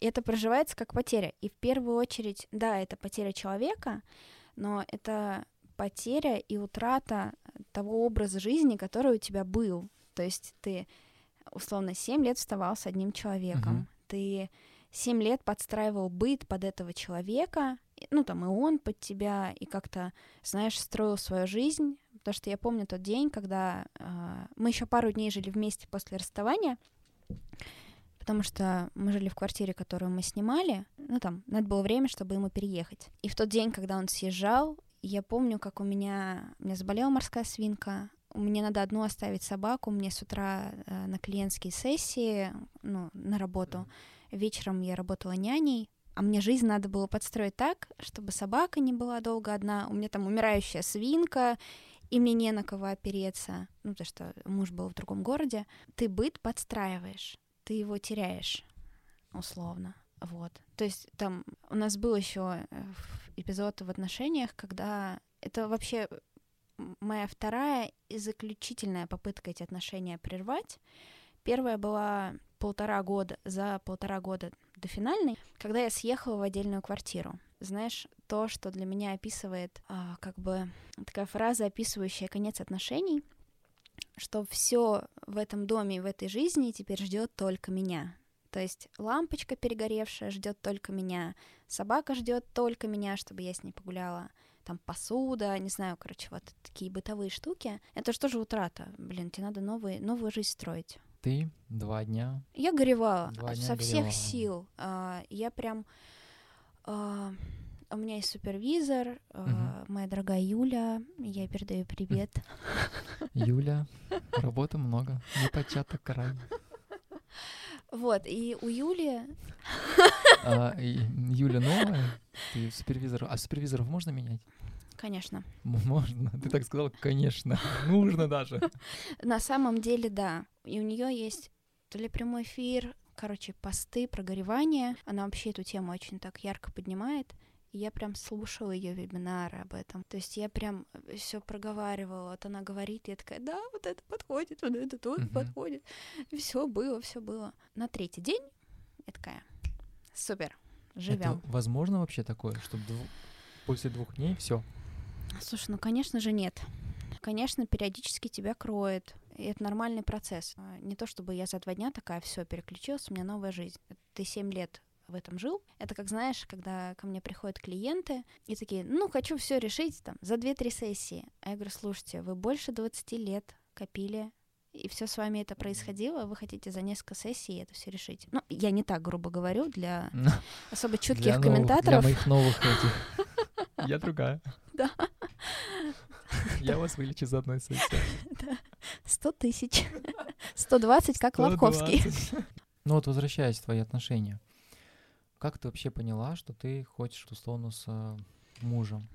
и это проживается как потеря. И в первую очередь, да, это потеря человека, но это потеря и утрата того образа жизни, который у тебя был. То есть ты, условно, 7 лет вставал с одним человеком, Мгм. ты 7 лет подстраивал быт под этого человека, ну там и он под тебя, и как-то, знаешь, строил свою жизнь. Потому что я помню тот день, когда а, мы еще пару дней жили вместе после расставания, потому что мы жили в квартире, которую мы снимали. Ну там, надо было время, чтобы ему переехать. И в тот день, когда он съезжал, я помню, как у меня, у меня заболела морская свинка, мне надо одну оставить собаку, мне с утра э, на клиентские сессии, ну, на работу. Вечером я работала няней, а мне жизнь надо было подстроить так, чтобы собака не была долго одна. У меня там умирающая свинка, и мне не на кого опереться, ну, потому что муж был в другом городе. Ты быт подстраиваешь, ты его теряешь, условно. Вот. То есть там у нас был еще эпизод в отношениях, когда это вообще моя вторая и заключительная попытка эти отношения прервать. Первая была полтора года, за полтора года до финальной, когда я съехала в отдельную квартиру. Знаешь, то, что для меня описывает, а, как бы такая фраза, описывающая конец отношений, что все в этом доме и в этой жизни теперь ждет только меня. То есть лампочка перегоревшая ждет только меня, собака ждет только меня, чтобы я с ней погуляла там посуда, не знаю, короче, вот такие бытовые штуки. Это же тоже утрата. Блин, тебе надо новые, новую жизнь строить. Ты два дня. Я горевала Два со всех горевала. сил. А, я прям... а, у меня есть супервизор, а, Мгм. моя дорогая Юля, я передаю привет. Юля, работы много. Не початок край. Вот, и у Юли... Юля новая, ты супервизор. А супервизоров можно менять? Конечно. Можно. Ты так сказал, конечно. Нужно даже. На самом деле, да. И у нее есть то ли прямой эфир, короче, посты про горевание. Она вообще эту тему очень так ярко поднимает. И я прям слушала ее вебинары об этом. То есть я прям все проговаривала. Вот она говорит, и я такая, да, вот это подходит, вот это тут подходит. Все было, все было. На третий день я такая, супер, живем. Возможно вообще такое, чтобы после двух дней все? Слушай, ну, конечно же, нет. Конечно, периодически тебя кроет. И это нормальный процесс. А, Не то чтобы я за два дня такая, все, переключилась, у меня новая жизнь. Ты семь лет в этом жил. Это как, знаешь, когда ко мне приходят клиенты и такие, ну, хочу все решить там за 2-3 сессии. А я говорю, слушайте, вы больше 20 лет копили, и все с вами это происходило, вы хотите за несколько сессий это все решить. Ну, я не так грубо говорю для особо чутких Для новых- комментаторов. Для моих новых этих. Я другая. Да. Я вас вылечу за одной сессии. 100 тысяч. 120, как Лавковский. 120. Ну вот возвращаясь в твои отношения, как ты вообще поняла, что ты хочешь условно с э, мужем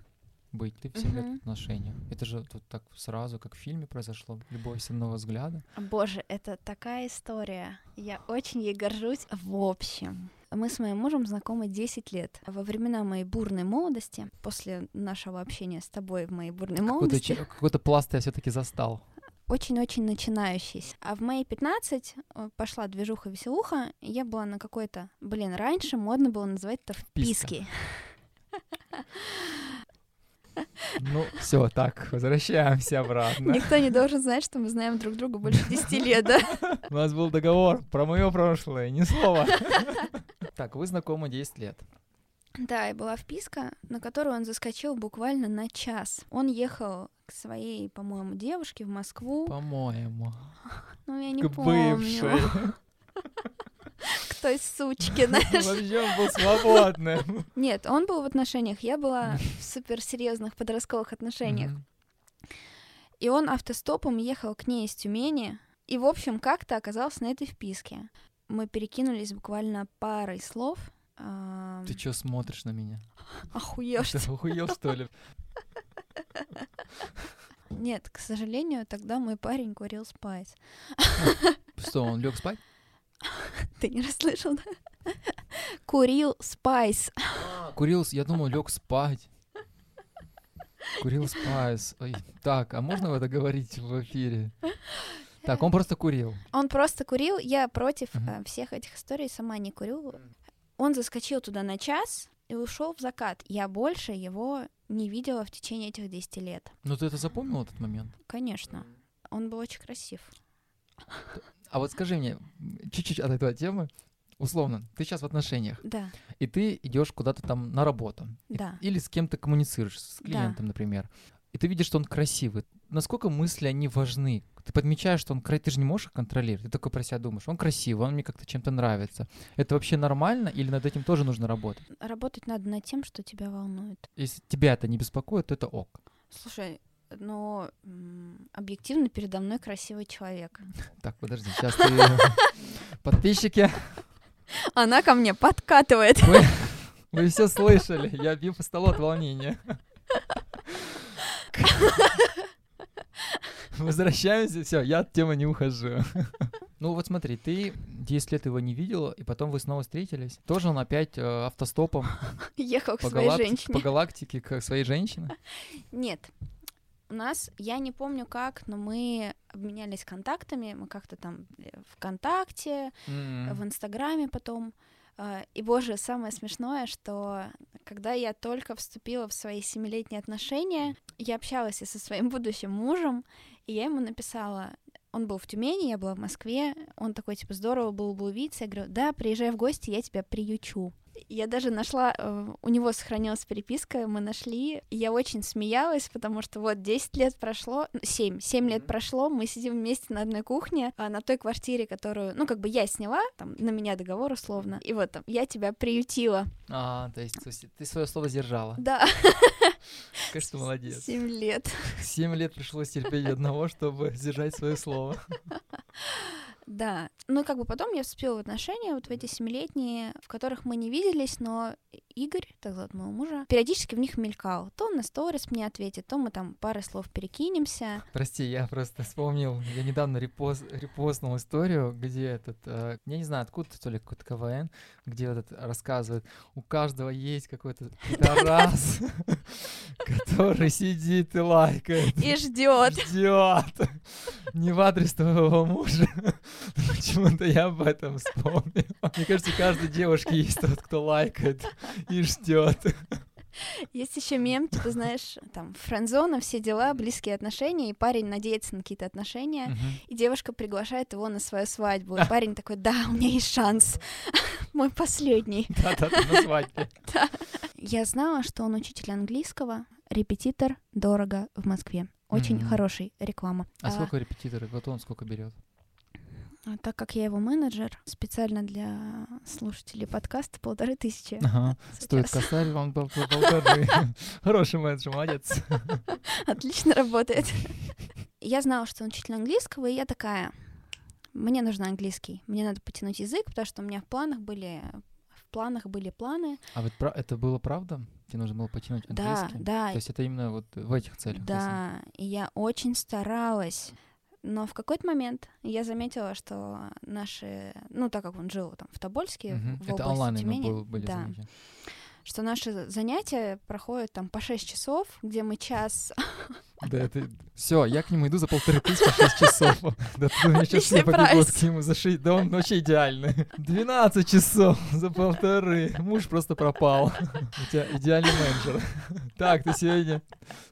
быть? Ты в 7 лет Мгм. в отношениях. Это же вот так сразу, как в фильме произошло, любовь с одного взгляда. Боже, это такая история. Я очень ей горжусь. В общем, мы с моим мужем знакомы 10 лет. Во времена моей бурной молодости, после нашего общения с тобой в моей бурной Какой-то, молодости, какой-то пласт я все-таки застал. очень-очень начинающийся. А в мои 15 э, пошла движуха-веселуха, я была на какой-то... Блин, раньше модно было называть это вписки. Ну, все, так, возвращаемся обратно. Никто не должен знать, что мы знаем друг друга больше 10 лет, да? У нас был договор про мое прошлое, ни слова. Так, вы знакомы 10 лет. Да, и была вписка, на которую он заскочил буквально на час. Он ехал к своей, по-моему, девушке в Москву. По-моему. Ну, я не К помню. бывшей. К той сучке, знаешь. Вообще он был свободным. Нет, он был в отношениях, я была в суперсерьезных подростковых отношениях. И он автостопом ехал к ней из Тюмени. И, в общем, как-то оказался на этой вписке. Мы перекинулись буквально парой слов. Ты чё смотришь на меня? Охуешь Ты охуел, что ли? Нет, к сожалению, тогда мой парень курил спайс. Что, он лег спать? Ты не расслышал, да? Курил спайс. Курил, я думал, лег спать. Курил спайс. Ой, так, а можно это говорить в эфире? Так, он просто курил. Он просто курил, я против э, всех этих историй сама не курю. Он заскочил туда на час и ушел в закат. Я больше его не видела в течение этих 10 лет. Ну ты это запомнил этот момент? Конечно. Он был очень красив. А вот скажи мне, чуть-чуть от этой темы, условно, ты сейчас в отношениях, Да, и ты идешь куда-то там на работу, и- да. или с кем-то коммуницируешь, с клиентом, например, и ты видишь, что он красивый. Насколько мысли, они важны? Ты подмечаешь, что он красивый, ты же не можешь их контролировать, ты только про себя думаешь, он красивый, он мне как-то чем-то нравится. Это вообще нормально или над этим тоже нужно работать? Работать надо над тем, что тебя волнует. Если тебя это не беспокоит, то это ок. Слушай, но объективно передо мной красивый человек. Так, подожди, сейчас ты... Подписчики, Она ко мне подкатывает. вы, вы все слышали, я бью по столу от волнения. Возвращаемся, все, я от темы не ухожу. Ну вот смотри, ты 10 лет его не видела, и потом вы снова встретились. Тоже он опять э, автостопом Ехал к своей галакти- женщине. по галактике к своей женщине. Нет. У нас, я не помню как, но мы обменялись контактами, мы как-то там э, ВКонтакте, М. в Инстаграме потом. А, И, боже, самое смешное, что когда я только вступила в свои семилетние отношения, я общалась и со своим будущим мужем, и я ему написала, он был в Тюмени, я была в Москве, он такой, типа, здорово было бы увидеться. Я говорю, да, приезжай в гости, я тебя приючу. Я даже нашла, э, у него сохранилась переписка, мы нашли. Я очень смеялась, потому что вот 10 лет прошло, 7, 7 лет прошло, мы сидим вместе на одной кухне, а на той квартире, которую, ну, как бы я сняла, там, на меня договор условно, и вот там, я тебя приютила. А, то есть, то есть ты свое слово сдержала. Да. Конечно, молодец. 7 лет. 7 лет пришлось терпеть одного, чтобы сдержать свое слово. Да. Ну, как бы потом я вступила в отношения, вот в эти семилетние, в которых мы не виделись, но Игорь, так зовут моего мужа, периодически в них мелькал. То он на сторис мне ответит, то мы там пары слов перекинемся. Прости, я просто вспомнил, я недавно репост, репостнул историю, где этот, э, я не знаю, откуда, то ли какой-то КВН, где этот рассказывает, у каждого есть какой-то пидорас, который сидит и лайкает. И ждет. Ждет. Не в адрес твоего мужа. Почему-то я об этом вспомнил. Мне кажется, у каждой девушки есть тот, кто лайкает и ждет. Есть еще мем, типа, знаешь, там, френдзона, все дела, близкие отношения, и парень надеется на какие-то отношения, uh-huh. и девушка приглашает его на свою свадьбу, и парень такой, да, у меня есть шанс, мой последний. Да-да, на свадьбе. Я знала, что он учитель английского, репетитор, дорого в Москве. Очень mm-hmm. хороший реклама. А, а сколько репетиторов? Вот он сколько берет? А так как я его менеджер, специально для слушателей подкаста полторы тысячи. Ага, стоит косарь, вам полторы. Хороший менеджер, молодец. Отлично работает. Я знала, что он учитель английского, и я такая, мне нужен английский, мне надо потянуть язык, потому что у меня в планах были в планах были планы. А вот это было правда? Тебе нужно было потянуть английский? Да, да. То есть это именно вот в этих целях? Да, и я очень старалась. Но в какой-то момент я заметила, что наши, ну так как он жил там в Тобольске, угу. в Это области Тюмени, был, были да, занятия. Что наши занятия проходят там по 6 часов, где мы час да, это... Все, я к нему иду за полторы тысячи шесть часов. Да ты меня сейчас не побегут к нему за шесть. Да он вообще идеальный. 12 часов за полторы. Муж просто пропал. У тебя идеальный менеджер. Так, ты сегодня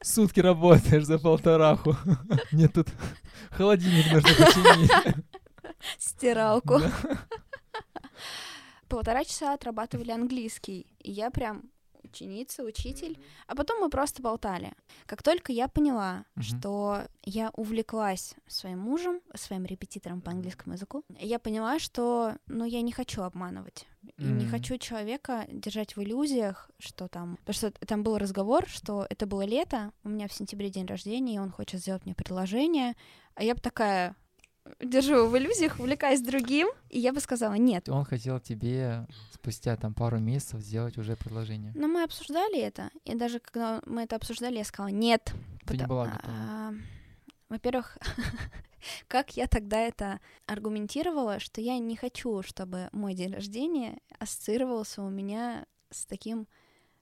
сутки работаешь за полтораху. Мне тут холодильник нужно починить. Стиралку. Да. Полтора часа отрабатывали английский. И я прям ученица, учитель, а потом мы просто болтали. Как только я поняла, mm-hmm. что я увлеклась своим мужем, своим репетитором по английскому языку, я поняла, что, ну, я не хочу обманывать. И mm-hmm. не хочу человека держать в иллюзиях, что там... Потому что там был разговор, что это было лето, у меня в сентябре день рождения, и он хочет сделать мне предложение, а я бы такая, держу в иллюзиях, увлекаюсь другим, и я бы сказала нет. Он хотел тебе спустя там пару месяцев сделать уже предложение. Но мы обсуждали это, и даже когда мы это обсуждали, я сказала нет. Ты потому... не была готова. А, во-первых, как я тогда это аргументировала, что я не хочу, чтобы мой день рождения ассоциировался у меня с таким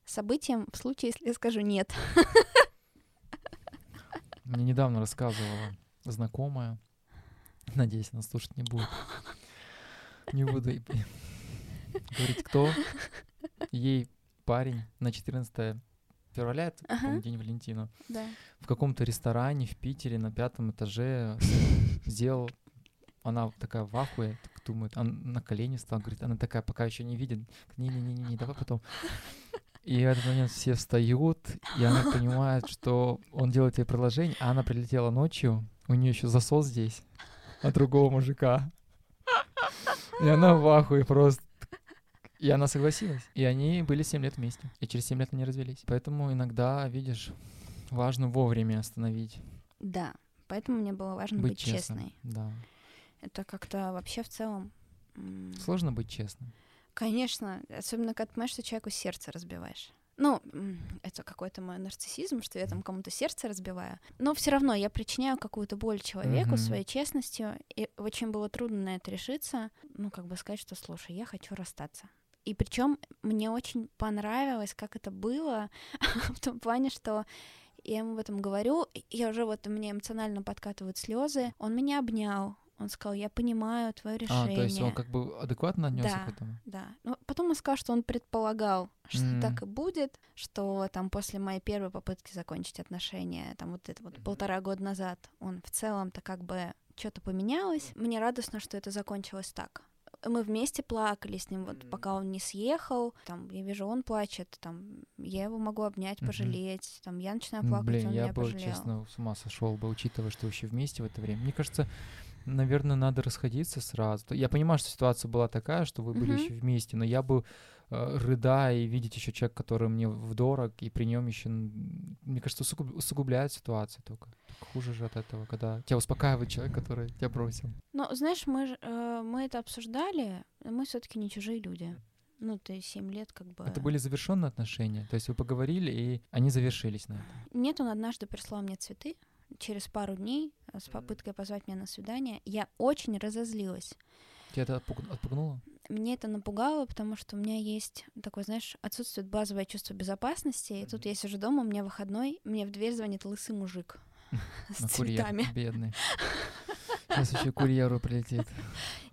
событием в случае, если я скажу нет. Мне недавно рассказывала знакомая, Надеюсь, она слушать не будет. Не буду говорить, кто. Ей парень на 14 февраля, это ага. день Валентина, да. в каком-то ресторане в Питере на пятом этаже сделал, она такая в ахуе, так думает, она на колени стала, говорит, она такая пока еще не видит, не-не-не, давай потом. И в этот момент все встают, и она понимает, что он делает ей предложение, а она прилетела ночью, у нее еще засос здесь от другого мужика. И она в ахуе просто. И она согласилась. И они были 7 лет вместе. И через 7 лет они развелись. Поэтому иногда, видишь, важно вовремя остановить. Да. Поэтому мне было важно быть, быть честной. Да. Это как-то вообще в целом... Сложно быть честным. Конечно. Особенно, когда ты понимаешь, что человеку сердце разбиваешь. Ну, это какой-то мой нарциссизм, что я там кому-то сердце разбиваю. Но все равно я причиняю какую-то боль человеку mm-hmm. своей честностью. И очень было трудно на это решиться. Ну, как бы сказать, что слушай, я хочу расстаться. И причем мне очень понравилось, как это было, в том плане, что я ему об этом говорю, я уже вот мне эмоционально подкатывают слезы. Он меня обнял, он сказал, я понимаю твое решение. А, то есть он как бы адекватно отнесся да, к этому? Да. Но потом он сказал, что он предполагал, что mm. так и будет, что там после моей первой попытки закончить отношения, там вот это вот полтора года назад, он в целом-то как бы что-то поменялось. Мне радостно, что это закончилось так. мы вместе плакали с ним, вот пока он не съехал, там, я вижу, он плачет, там, я его могу обнять, пожалеть, там, я начинаю плакать, Блин, он я меня бы, пожалел. честно, с ума сошел бы, учитывая, что вообще вместе в это время. Мне кажется, наверное, надо расходиться сразу. Я понимаю, что ситуация была такая, что вы были Мгм. еще вместе, но я бы э, рыдая и видеть еще человека, который мне вдорог, и при нем еще, мне кажется, усугуб- усугубляет ситуацию только. Только Хуже же от этого, когда тебя успокаивает человек, который тебя бросил. Но, знаешь, мы, э, мы это обсуждали, мы все таки не чужие люди. Ну, ты семь лет как бы... Это были завершенные отношения, то есть вы поговорили, и они завершились на этом. Нет, он однажды прислал мне цветы через пару дней э, с попыткой позвать меня на свидание. Я очень разозлилась. Тебя это отпуг- отпугнуло? Мне это напугало, потому что у меня есть такое, знаешь, отсутствует базовое чувство безопасности. И тут я сижу дома, у меня выходной, мне в дверь звонит лысый мужик с цветами. бедный. Сейчас еще курьеру прилетит.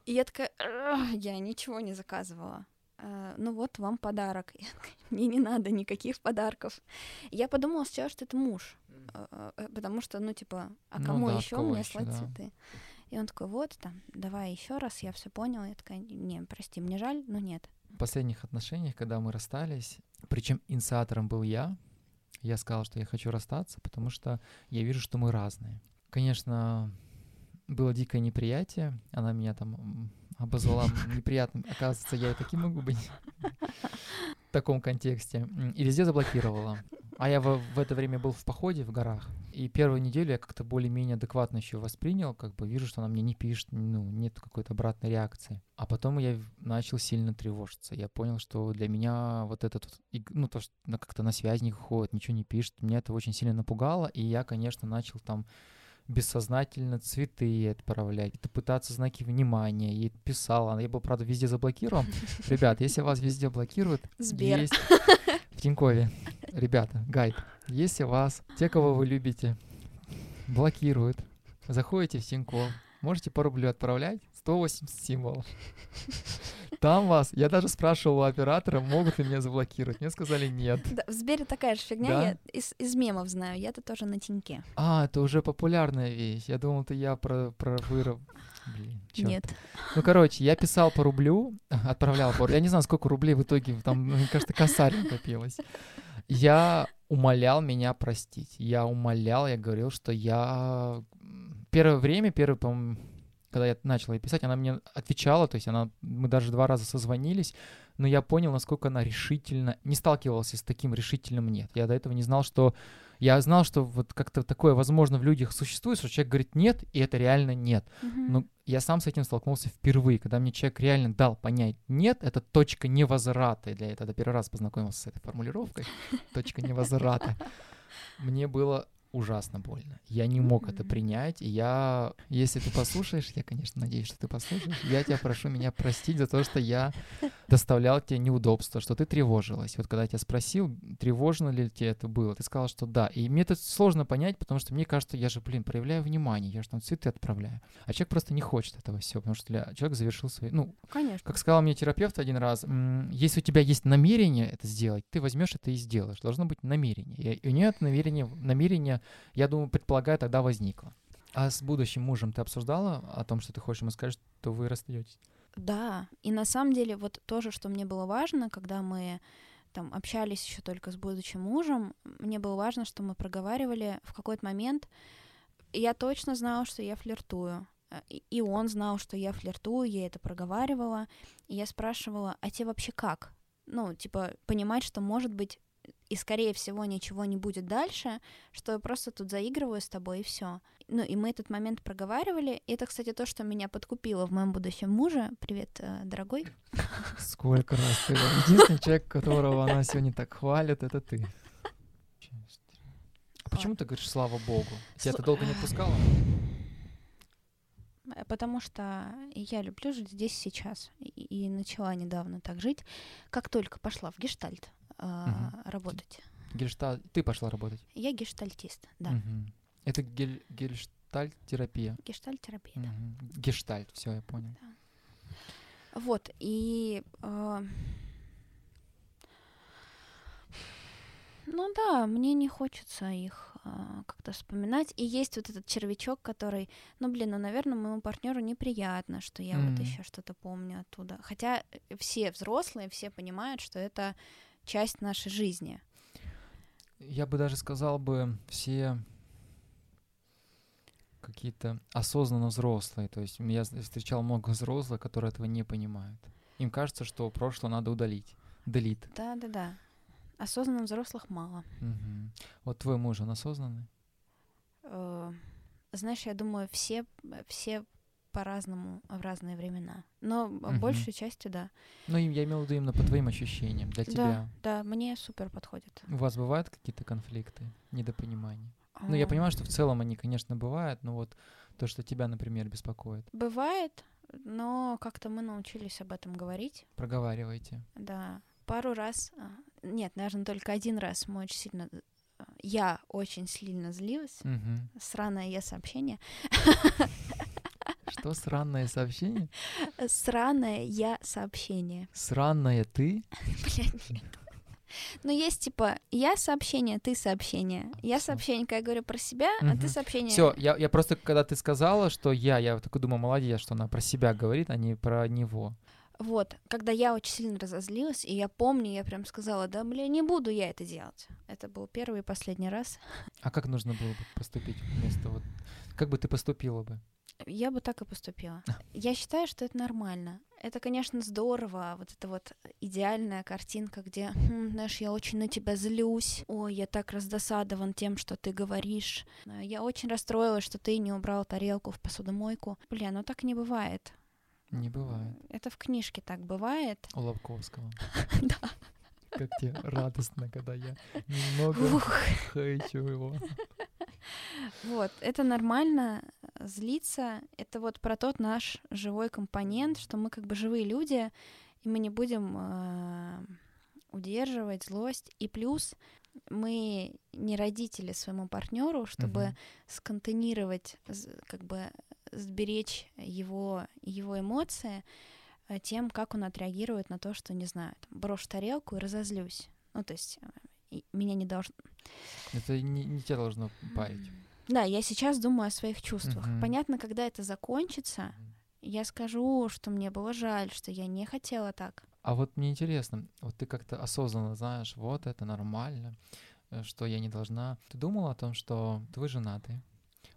И я такая, «Ах, я ничего не заказывала. «Э, Ну вот вам подарок. Мне не надо никаких подарков. Я подумала сначала, что это муж. Э, э, Потому что, ну, типа, а Ну кому да, еще мне слать да. цветы? И он такой, вот там, давай еще раз, я все поняла. Я такая, не, прости, мне жаль, но нет. В последних отношениях, когда мы расстались, причем инициатором был я, я сказал, что я хочу расстаться, потому что я вижу, что мы разные. Конечно, было дикое неприятие, она меня там обозвала неприятным, оказывается, я и таким могу быть таком контексте, и везде заблокировала. А я в, в это время был в походе в горах, и первую неделю я как-то более-менее адекватно еще воспринял, как бы вижу, что она мне не пишет, ну, нет какой-то обратной реакции. А потом я в- начал сильно тревожиться. Я понял, что для меня вот этот, ну, то, что как-то на связь не ходит, ничего не пишет, меня это очень сильно напугало, и я, конечно, начал там бессознательно цветы отправлять, это пытаться знаки внимания, ей писал, она- я был, правда, везде заблокирован. Ребят, если вас везде блокируют, Сбер. есть в Тинькове, ребята, гайд, если вас, те, кого вы любите, блокируют, заходите в Тинькофф, можете по рублю отправлять, 180 символов. Там вас, я даже спрашивал у оператора, могут ли меня заблокировать, мне сказали нет. Да, в Сбере такая же фигня, Да? я из, из мемов знаю, я-то тоже на тиньке. А, это уже популярная вещь. Я думал, это я про, про выров. Блин, чёрт. Нет. Ну, короче, я писал по рублю, отправлял по. Я не знаю, сколько рублей в итоге, там, мне кажется, косарь накопилось. Я умолял меня простить. Я умолял, я говорил, что я... Первое время, первое, по-моему, когда я начал ей писать, она мне отвечала, то есть она, мы даже два раза созвонились, но я понял, насколько она решительно, не сталкивался с таким решительным нет. Я до этого не знал, что, я знал, что вот как-то такое возможно в людях существует, что человек говорит нет, и это реально нет. Мгм. Но я сам с этим столкнулся впервые, когда мне человек реально дал понять нет, это точка невозврата. Для этого первый раз познакомился с этой формулировкой. Точка невозврата. Мне было ужасно больно. Я не мог это принять. И я, если ты послушаешь, я, конечно, надеюсь, что ты послушаешь, я тебя прошу меня простить за то, что я доставлял тебе неудобства, что ты тревожилась. Вот когда я тебя спросил, тревожно ли тебе это было, ты сказала, что да. И мне это сложно понять, потому что мне кажется, я же, блин, проявляю внимание, я же там цветы отправляю. А человек просто не хочет этого всего, потому что для... человек завершил свои... Ну, Конечно. как сказал мне терапевт один раз, если у тебя есть намерение это сделать, ты возьмешь это и сделаешь. Должно быть намерение. И у нее это намерение, намерение, я думаю, предполагаю, тогда возникло. А с будущим мужем ты обсуждала о том, что ты хочешь ему сказать, что вы расстаетесь? Да, и на самом деле вот тоже, что мне было важно, когда мы там общались еще только с будущим мужем, мне было важно, что мы проговаривали в какой-то момент. Я точно знала, что я флиртую. И он знал, что я флиртую, я это проговаривала. И я спрашивала, а тебе вообще как? Ну, типа, понимать, что, может быть, и, скорее всего, ничего не будет дальше, что я просто тут заигрываю с тобой, и все. Ну, и мы этот момент проговаривали. И это, кстати, то, что меня подкупило в моем будущем муже. Привет, э, дорогой. Сколько раз ты? Единственный человек, которого она сегодня так хвалит, это ты. Почему ты говоришь «слава Богу»? Тебя это долго не отпускало? Э, Потому что я люблю жить здесь сейчас. И, и начала недавно так жить. Как только пошла в гештальт э, Мгм. работать. Гельштальт... Ты пошла работать? Я гештальтист, да. Мгм. Это гель... гельштальт-терапия. Гештальт-терапия, да. Мгм. Гештальт, все, я понял. Вот, и... э, Ну да, мне не хочется их а, как-то вспоминать. И есть вот этот червячок, который, ну блин, ну наверное моему партнеру неприятно, что я вот Мгм. еще что-то помню оттуда. Хотя э, все взрослые, все понимают, что это часть нашей жизни. Я бы даже сказал бы, все какие-то осознанно взрослые. То есть я встречал много взрослых, которые этого не понимают. Им кажется, что прошлое надо удалить. Делит. Да, да, да. Осознанно взрослых мало. Мгм. Вот твой муж, он осознанный? Э, Знаешь, я думаю, все, все по-разному в разные времена. Но Мгм. большей частью, да. Ну, я имел в виду именно по твоим ощущениям, для тебя. Да, мне супер подходит. У вас бывают какие-то конфликты, недопонимания? Ну, я А, понимаю, что в целом они, конечно, бывают, но вот то, что тебя, например, беспокоит, Бывает, но как-то мы научились об этом говорить. проговаривайте. Да, пару раз, а, нет, наверное, только один раз мы очень сильно, а, я очень сильно злилась. Мгм. Сраное я сообщение. Что, сраное сообщение? Сраное я сообщение. Сраное ты? Блядь, нет. Ну, есть типа я сообщение, ты сообщение. Я сообщение, когда я говорю про себя, а ты сообщение. Все, я, я просто, когда ты сказала, что я, я такой думаю, молодец, что она про себя говорит, а не про него. Вот, когда я очень сильно разозлилась, и я помню, я прям сказала, да, бля, не буду я это делать. Это был первый и последний раз. А как нужно было бы поступить вместо вот... Как бы ты поступила бы? Я бы так и поступила. Я считаю, что это нормально. Это, конечно, здорово, вот эта вот идеальная картинка, где, «Хм, знаешь, я очень на тебя злюсь, ой, я так раздосадован тем, что ты говоришь, я очень расстроилась, что ты не убрал тарелку в посудомойку. Бля, ну так не бывает. Не бывает. Это в книжке так бывает. У Лобковского. Да. Как тебе радостно, когда я немного хочу его. Вот, это нормально злиться. Это вот про тот наш живой компонент, что мы как бы живые люди, и мы не будем э, удерживать злость. И плюс мы не родители своему партнеру, чтобы Мгм. сконтейнировать, з- как бы сберечь его, его эмоции э, тем, как он отреагирует на то, что, не знаю, там, брошу тарелку и разозлюсь. Ну, то есть меня не должно... Это не, не тебя должно парить. Да, я сейчас думаю о своих чувствах. Мгм. Понятно, когда это закончится, я скажу, что мне было жаль, что я не хотела так. А вот мне интересно, вот ты как-то осознанно знаешь, вот это нормально, э, что я не должна. Ты думала о том, что вы женаты,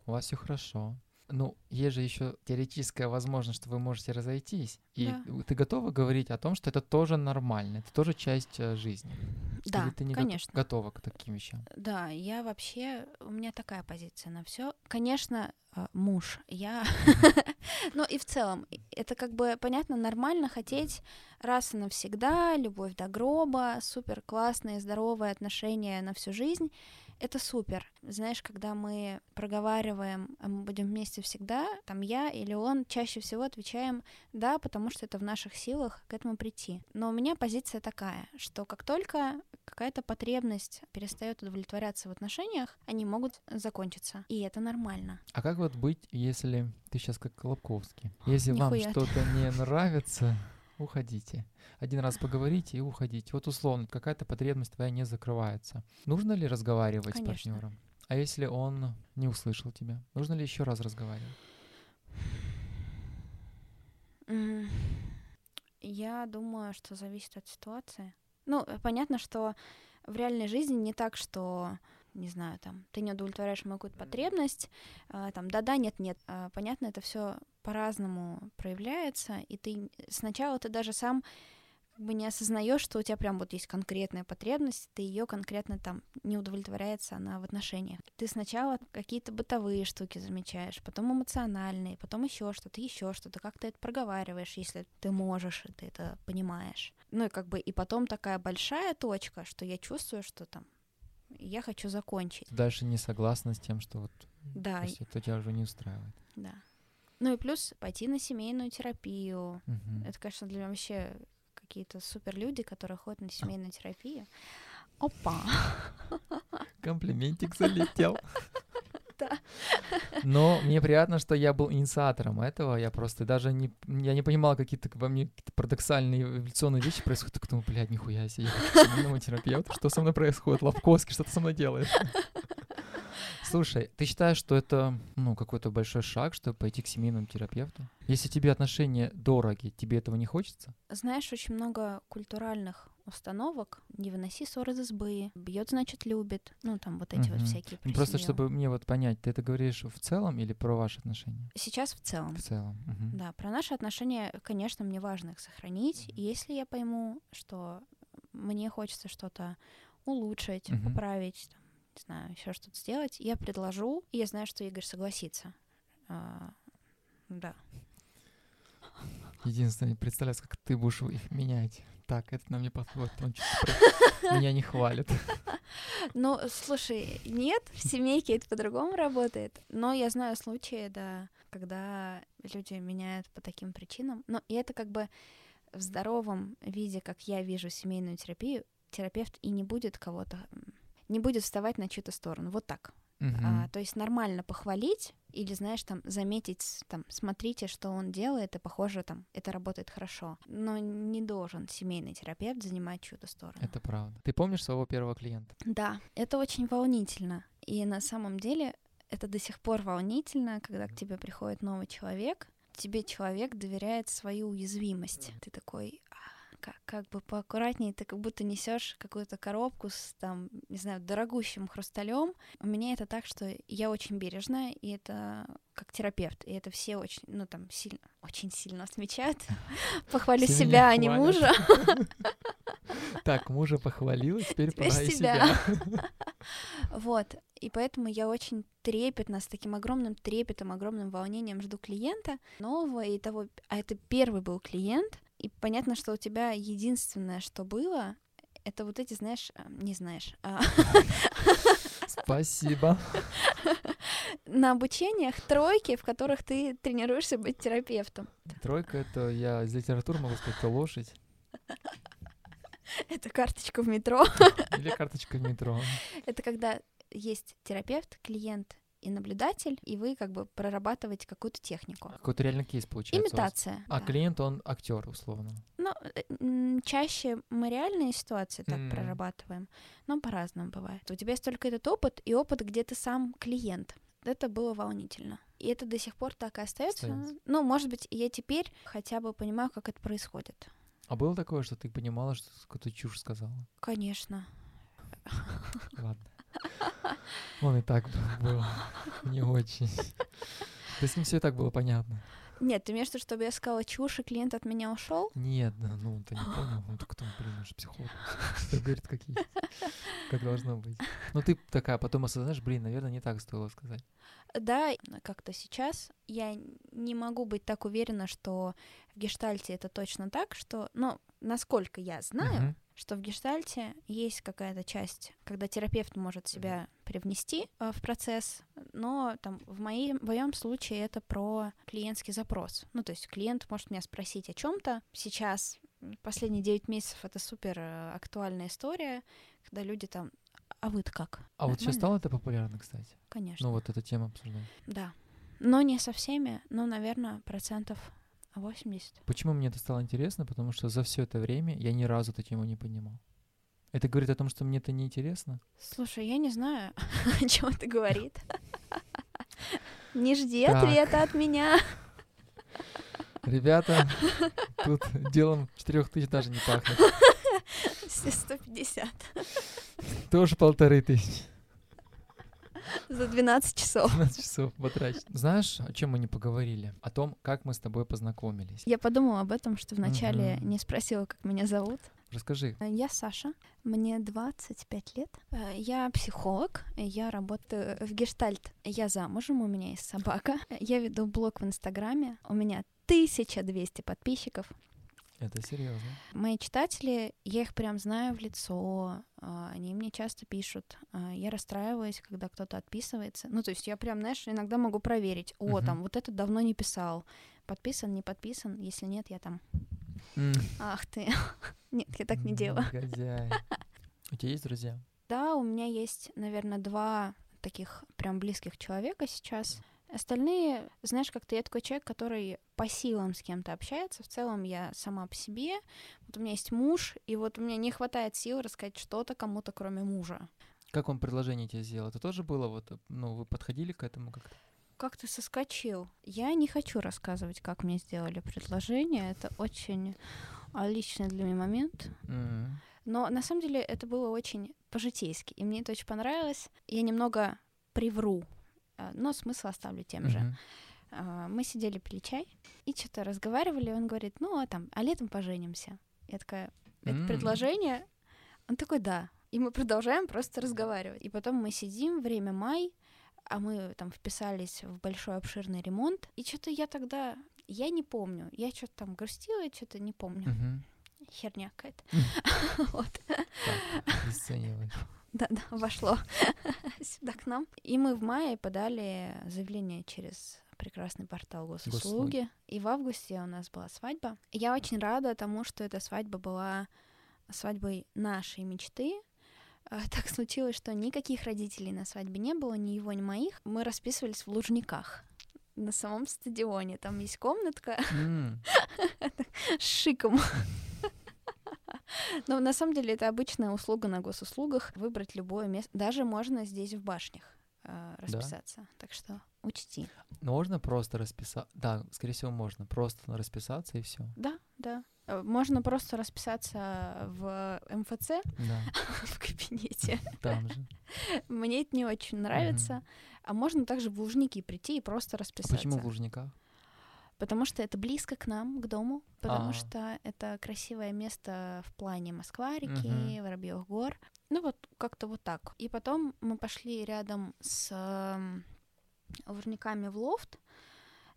у вас все хорошо. Ну, есть же еще теоретическая возможность, что вы можете разойтись. И Да. ты готова говорить о том, что это тоже нормально, это тоже часть э, жизни. Да, Или ты не конечно. готова к таким вещам? Да, я вообще, у меня такая позиция на все. Конечно, э, муж, я... Ну и в целом, это как бы, понятно, нормально хотеть раз и навсегда, любовь до гроба, супер классные, здоровые отношения на всю жизнь. Это супер. Знаешь, когда мы проговариваем, а мы будем вместе всегда, там я или он чаще всего отвечаем да, потому что это в наших силах к этому прийти. Но у меня позиция такая, что как только какая-то потребность перестает удовлетворяться в отношениях, они могут закончиться. И это нормально. А как вот быть, если ты сейчас как Колобковский? Если вам Нихуя. что-то не нравится, уходите. Один раз поговорите и уходите. Вот условно, какая-то потребность твоя не закрывается. Нужно ли разговаривать Конечно. с партнером? А если он не услышал тебя? Нужно ли еще раз разговаривать? Я думаю, что зависит от ситуации. Ну, э, понятно, что в реальной жизни не так, что не знаю, там, ты не удовлетворяешь мою какую-то потребность, а, там, да-да, нет-нет. А, понятно, это все по-разному проявляется, и ты сначала ты даже сам как бы не осознаешь, что у тебя прям вот есть конкретная потребность, ты ее конкретно там не удовлетворяется она в отношениях. Ты сначала какие-то бытовые штуки замечаешь, потом эмоциональные, потом еще что-то, еще что-то, как ты это проговариваешь, если ты можешь, и ты это понимаешь. Ну и как бы и потом такая большая точка, что я чувствую, что там я хочу закончить. Дальше не согласна с тем, что вот Да, то и- есть это тебя уже не устраивает. да. Ну и плюс пойти на семейную терапию. Мгм. Это, конечно, для меня вообще какие-то супер люди, которые ходят на семейную терапию. Опа! Комплиментик залетел. Да. Но мне приятно, что я был инициатором этого. Я просто даже не, я не понимал, какие-то во мне какие-то парадоксальные эволюционные вещи происходят. Так думаю, блядь, нихуя себе, я хочу. Что со мной происходит? Лобковский, что ты со мной делаешь? Слушай, ты считаешь, что это ну, какой-то большой шаг, чтобы пойти к семейному терапевту? Если тебе отношения дороги, тебе этого не хочется? Знаешь, очень много культуральных установок. Не выноси ссор из избы. Бьет, значит, любит. Ну, там вот эти вот Мгм. всякие. Ну, про Просто семью. чтобы мне вот понять, ты это говоришь в целом или про ваши отношения? Сейчас в целом. В целом. мгм. Да, про наши отношения, конечно, мне важно их сохранить. И если я пойму, что мне хочется что-то улучшить, Мгм. поправить, там, не знаю, еще что-то сделать, я предложу, и я знаю, что Игорь согласится. А, да. Единственное, не представляю, как ты будешь их менять. Так, это нам не подходит. Он меня не хвалит. Ну, слушай, нет, в семейке это по-другому работает. Но я знаю случаи, да, когда люди меняют по таким причинам. Но и это как бы в здоровом виде, как я вижу семейную терапию, терапевт и не будет кого-то, не будет вставать на чью-то сторону. Вот так. Мгм. А, то есть нормально похвалить или, знаешь, там, заметить, там, смотрите, что он делает, и, похоже, там, это работает хорошо. Но не должен семейный терапевт занимать чью-то сторону. Это правда. Ты помнишь своего первого клиента? Да, это очень волнительно. И на самом деле это до сих пор волнительно, когда к тебе приходит новый человек, тебе человек доверяет свою уязвимость. Ты такой, «А, как, как бы поаккуратнее, ты как будто несешь какую-то коробку с там, не знаю, дорогущим хрусталем. У меня это так, что я очень бережная, и это как терапевт, и это все очень, ну там, сильно, очень сильно отмечают. Похвалю себя, а не мужа. Так, мужа похвалила, теперь пора и себя. Вот. И поэтому я очень трепетно, с таким огромным трепетом, огромным волнением жду клиента нового и того... А это первый был клиент, и понятно, что у тебя единственное, что было, это вот эти, знаешь, а, не знаешь, а, Спасибо. на обучениях тройки, в которых ты тренируешься быть терапевтом. Тройка — это, я из литературы могу сказать, это лошадь Это карточка в метро. или карточка в метро. Это когда есть терапевт, клиент и наблюдатель, и вы как бы прорабатываете какую-то технику. Какой-то реальный кейс получается. Имитация. А да. клиент, он актер, условно. Ну, э, чаще мы реальные ситуации так М. прорабатываем, но по-разному бывает. У тебя есть только этот опыт и опыт, где ты сам клиент. Это было волнительно. И это до сих пор так и остается. Остаётся. Ну, может быть, я теперь хотя бы понимаю, как это происходит. А было такое, что ты понимала, что какую-то чушь сказала? Конечно. Ладно. Он и так был не очень. Да с ним все и так было понятно. Нет, ты имеешь в виду, чтобы я сказала чушь, и клиент от меня ушел? Нет, да, ну ты не понял. Ну так там, блин, он же психолог. Что говорит, как есть. Как должно быть. Ну ты такая потом осознаешь, блин, наверное, не так стоило сказать. Да, как-то сейчас я не могу быть так уверена, что в гештальте это точно так, что, ну, насколько я знаю. Что в гештальте есть какая-то часть, когда терапевт может себя привнести э, в процесс, но там в, моем, в моем случае это про клиентский запрос. Ну, то есть клиент может меня спросить о чем-то. Сейчас, последние 9 месяцев, это супер э, актуальная история, когда люди там, а вы-то как? А вот сейчас Нормально? стало это популярно, кстати. Конечно. Ну вот эта тема обсуждать. Да. Но не со всеми, но, наверное, процентов 80. Почему мне это стало интересно? Потому что за все это время я ни разу эту тему не понимал. Это говорит о том, что мне это неинтересно? Слушай, я не знаю, о чем это говорит. Не жди ответа от меня. Ребята, тут делом четырех тысяч даже не пахнет. Все 150 Тоже полторы тысячи. За 12 часов. 12 часов потрачено. Знаешь, о чем мы не поговорили? О том, как мы с тобой познакомились. Я подумала об этом, что вначале не спросила, как меня зовут. Расскажи. Э, Я Саша, мне 25 лет. Э, Я психолог, я работаю в Гештальт. Я замужем, у меня есть собака. Я веду блог в Инстаграме, у меня 1200 подписчиков. Это серьезно. Мои читатели, я их прям знаю в лицо, а, они мне часто пишут. а, Я расстраиваюсь, когда кто-то отписывается. Ну, то есть я прям, знаешь, иногда могу проверить. О, Мгм. там, вот этот давно не писал. Подписан, не подписан. Если нет, я там, М, ах ты. Нет, я так не делаю. У тебя есть друзья? Да, у меня есть, наверное, два таких прям близких человека сейчас. Остальные, знаешь, как-то я такой человек, который по силам с кем-то общается. В целом я сама по себе. Вот у меня есть муж, и вот у меня не хватает сил рассказать что-то кому-то, кроме мужа. Как он предложение тебе сделал? Это тоже было вот, ну, вы подходили к этому как-то? Как ты соскочил? Я не хочу рассказывать, как мне сделали предложение. Это очень а, личный для меня момент. М. Но на самом деле это было очень по-житейски, и мне это очень понравилось. Я немного привру, но смысл оставлю тем же. А, Мы сидели, пили чай, и что-то разговаривали, он говорит, ну, а там, а летом поженимся. Я такая, это предложение? Он такой, да. И мы продолжаем просто разговаривать. И потом мы сидим, время май, а мы там вписались в большой обширный ремонт. И что-то я тогда, я не помню, я что-то там грустила, что-то не помню. Херня какая-то. Мгм. Вот. Обесцениваешь. Да-да, вошло сюда к нам. И мы в мае подали заявление через прекрасный портал госуслуги. Госуслуги. И в августе у нас была свадьба. Я очень рада тому, что эта свадьба была свадьбой нашей мечты. А, Так случилось, что никаких родителей на свадьбе не было, ни его, ни моих. Мы расписывались в Лужниках на самом стадионе. Там есть комнатка с шиком. Но на самом деле это обычная услуга на госуслугах. Выбрать любое место. Даже можно здесь в башнях э, расписаться. Так что учти. Можно просто расписаться. Да, скорее всего, можно. Просто расписаться и все. Да, да. Э, Можно просто расписаться в МФЦ Да, в кабинете. там же. Мне это не очень нравится. А можно также в Лужники прийти и просто А расписаться. почему в Лужниках? Потому что это близко к нам, к дому. Потому А. что это красивое место в плане Москва-реки, Мгм. Воробьевых гор. Ну вот как-то вот так. И потом мы пошли рядом с Лужниками в лофт.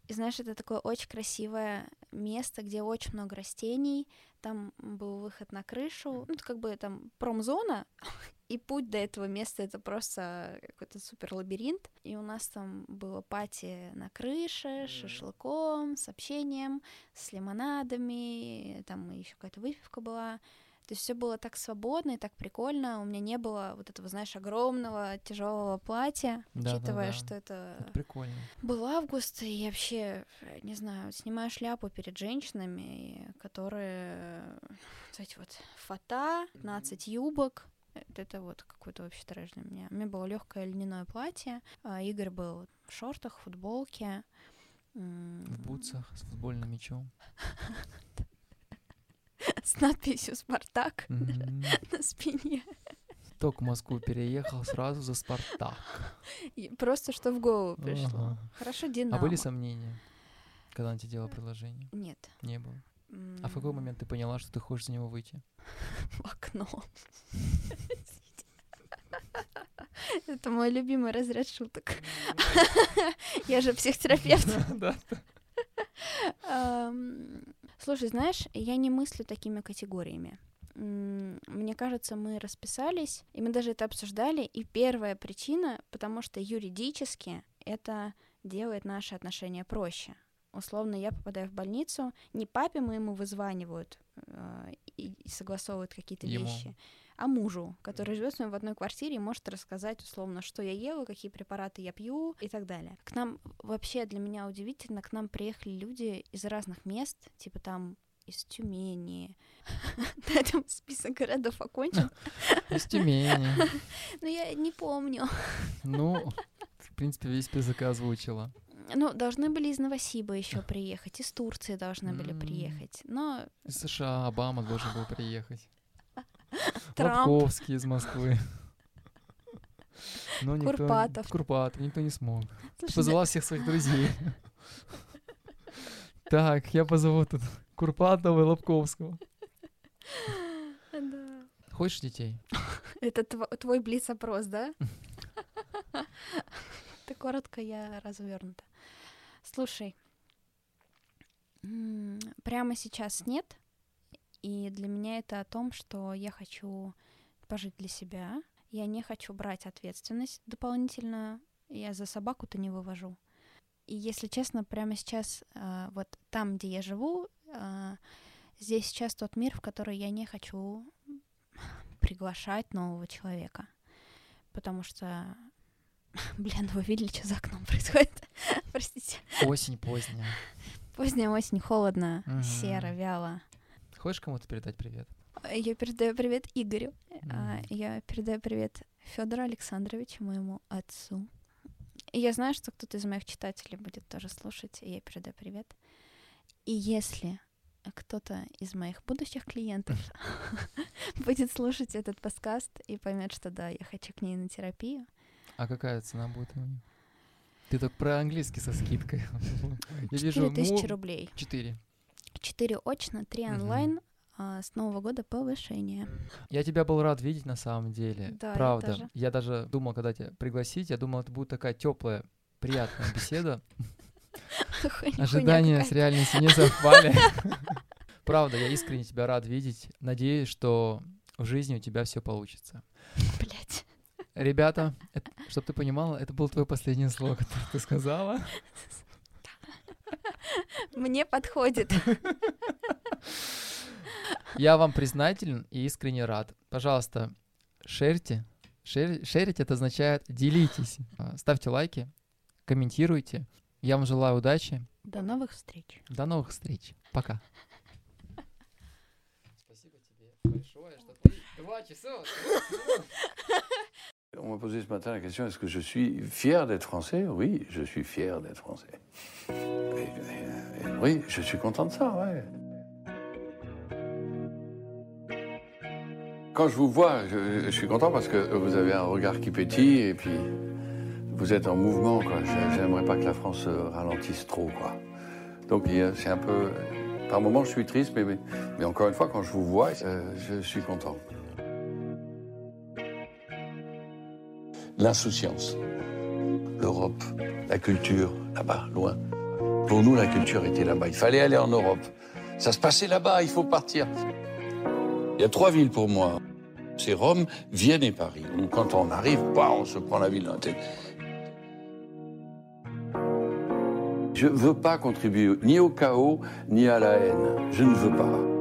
И знаешь, это такое очень красивое место, где очень много растений. Там был выход на крышу. Ну, это как бы там промзона, и путь до этого места это просто какой-то супер лабиринт. И у нас там было пати на крыше с шашлыком, с общением, с лимонадами, там еще какая-то выпивка была. То есть все было так свободно и так прикольно. У меня не было вот этого, знаешь, огромного тяжелого платья, Да-да-да. учитывая, что это Это прикольно. был август, и вообще, не знаю, снимаю шляпу перед женщинами, которые э, вот эти вот фата, 15 юбок. Это, вот какой-то вообще трэш для меня. У меня было легкое льняное платье, а Игорь был в шортах, футболке. м, В бутсах с футбольным мячом. С надписью «Спартак» на спине. Только в Москву переехал сразу за Спартак. Просто что в голову пришло. Хорошо, А Динамо. были сомнения, когда он тебе делал предложение? Нет. Не было. А в какой момент ты поняла, что ты хочешь за него выйти? в окно. Это мой любимый разряд шуток. Я же психотерапевт. Слушай, знаешь, я не мыслю такими категориями. Мне кажется, мы расписались, и мы даже это обсуждали. И первая причина, потому что юридически это делает наши отношения проще. Условно, я попадаю в больницу, не папе моему вызванивают э, и и согласовывают какие-то вещи, а мужу, который живет с ним в одной квартире и может рассказать условно, что я ела, какие препараты я пью и так далее. К нам вообще для меня удивительно, к нам приехали люди из разных мест, типа там из Тюмени. На этом список городов окончен. Из Тюмени. Но я не помню. Ну, в принципе, весь список озвучила. Ну, должны были из Новосиба еще приехать, из Турции должны были приехать. Но Из США Обама должен был приехать. Трамп. Лобковский из Москвы. Но никто... Курпатов. Курпатов. Никто не смог. слушай, Позвала всех своих друзей. Так, я позову тут Курпатова и Лобковского. да. Да. Хочешь детей? Это тво- твой блиц-опрос, да? Ты коротко, я развернута. Слушай, прямо сейчас нет, и для меня это о том, что я хочу пожить для себя, я не хочу брать ответственность дополнительно, я за собаку-то не вывожу. И если честно, прямо сейчас, а, вот там, где я живу, а, здесь сейчас тот мир, в который я не хочу приглашать нового человека. Потому что, блин, вы видели, что за окном происходит? Простите. Осень поздняя. Поздняя осень, холодно, Мгм. серо, вяло. Хочешь кому-то передать привет? Я передаю привет Игорю. М. Я передаю привет Федору Александровичу, моему отцу. И я знаю, что кто-то из моих читателей будет тоже слушать, и я передаю привет. И если кто-то из моих будущих клиентов будет слушать этот подкаст и поймет, что да, я хочу к ней на терапию. А какая цена будет у нее? Ты так про английский со скидкой. Я вижу, тысячи рублей. Четыре. Четыре очно, три онлайн. А, с Нового года повышение. Я тебя был рад видеть на самом деле. Да, Правда. Я, тоже. я даже думал, когда тебя пригласить, я думал, это будет такая теплая, приятная беседа. Ожидания с реальностью не совпали. Правда, я искренне тебя рад видеть. Надеюсь, что в жизни у тебя все получится. Блять. Ребята, чтобы ты понимала, это было твое последнее слово, которое ты сказала. Мне подходит. Я вам признателен и искренне рад. Пожалуйста, шерьте. Шер, шерить это означает делитесь. А, ставьте лайки, комментируйте. Я вам желаю удачи. До новых встреч. До новых встреч. Пока. Спасибо тебе большое, что ты два часа. On m'a posé ce matin la question est-ce que je suis fier d'être français? Oui, je suis fier d'être français. Oui, je suis content de ça. Quand je vous vois, je, suis content parce que vous avez un regard qui pétille et puis vous êtes en mouvement. J'aimerais pas que la France ralentisse trop. Donc c'est un peu. Par moments, je suis triste, mais, encore une fois, quand je vous vois, euh, je suis content. L'insouciance, l'Europe, la culture, là-bas, loin. Pour nous, la culture était là-bas. Il fallait aller en Europe. Ça se passait là-bas, il faut partir. Il y a trois villes pour moi. C'est Rome, Vienne et Paris. Donc quand on arrive, bah, on se prend la ville dans la tête. Je ne veux pas contribuer ni au chaos, ni à la haine. Je ne veux pas.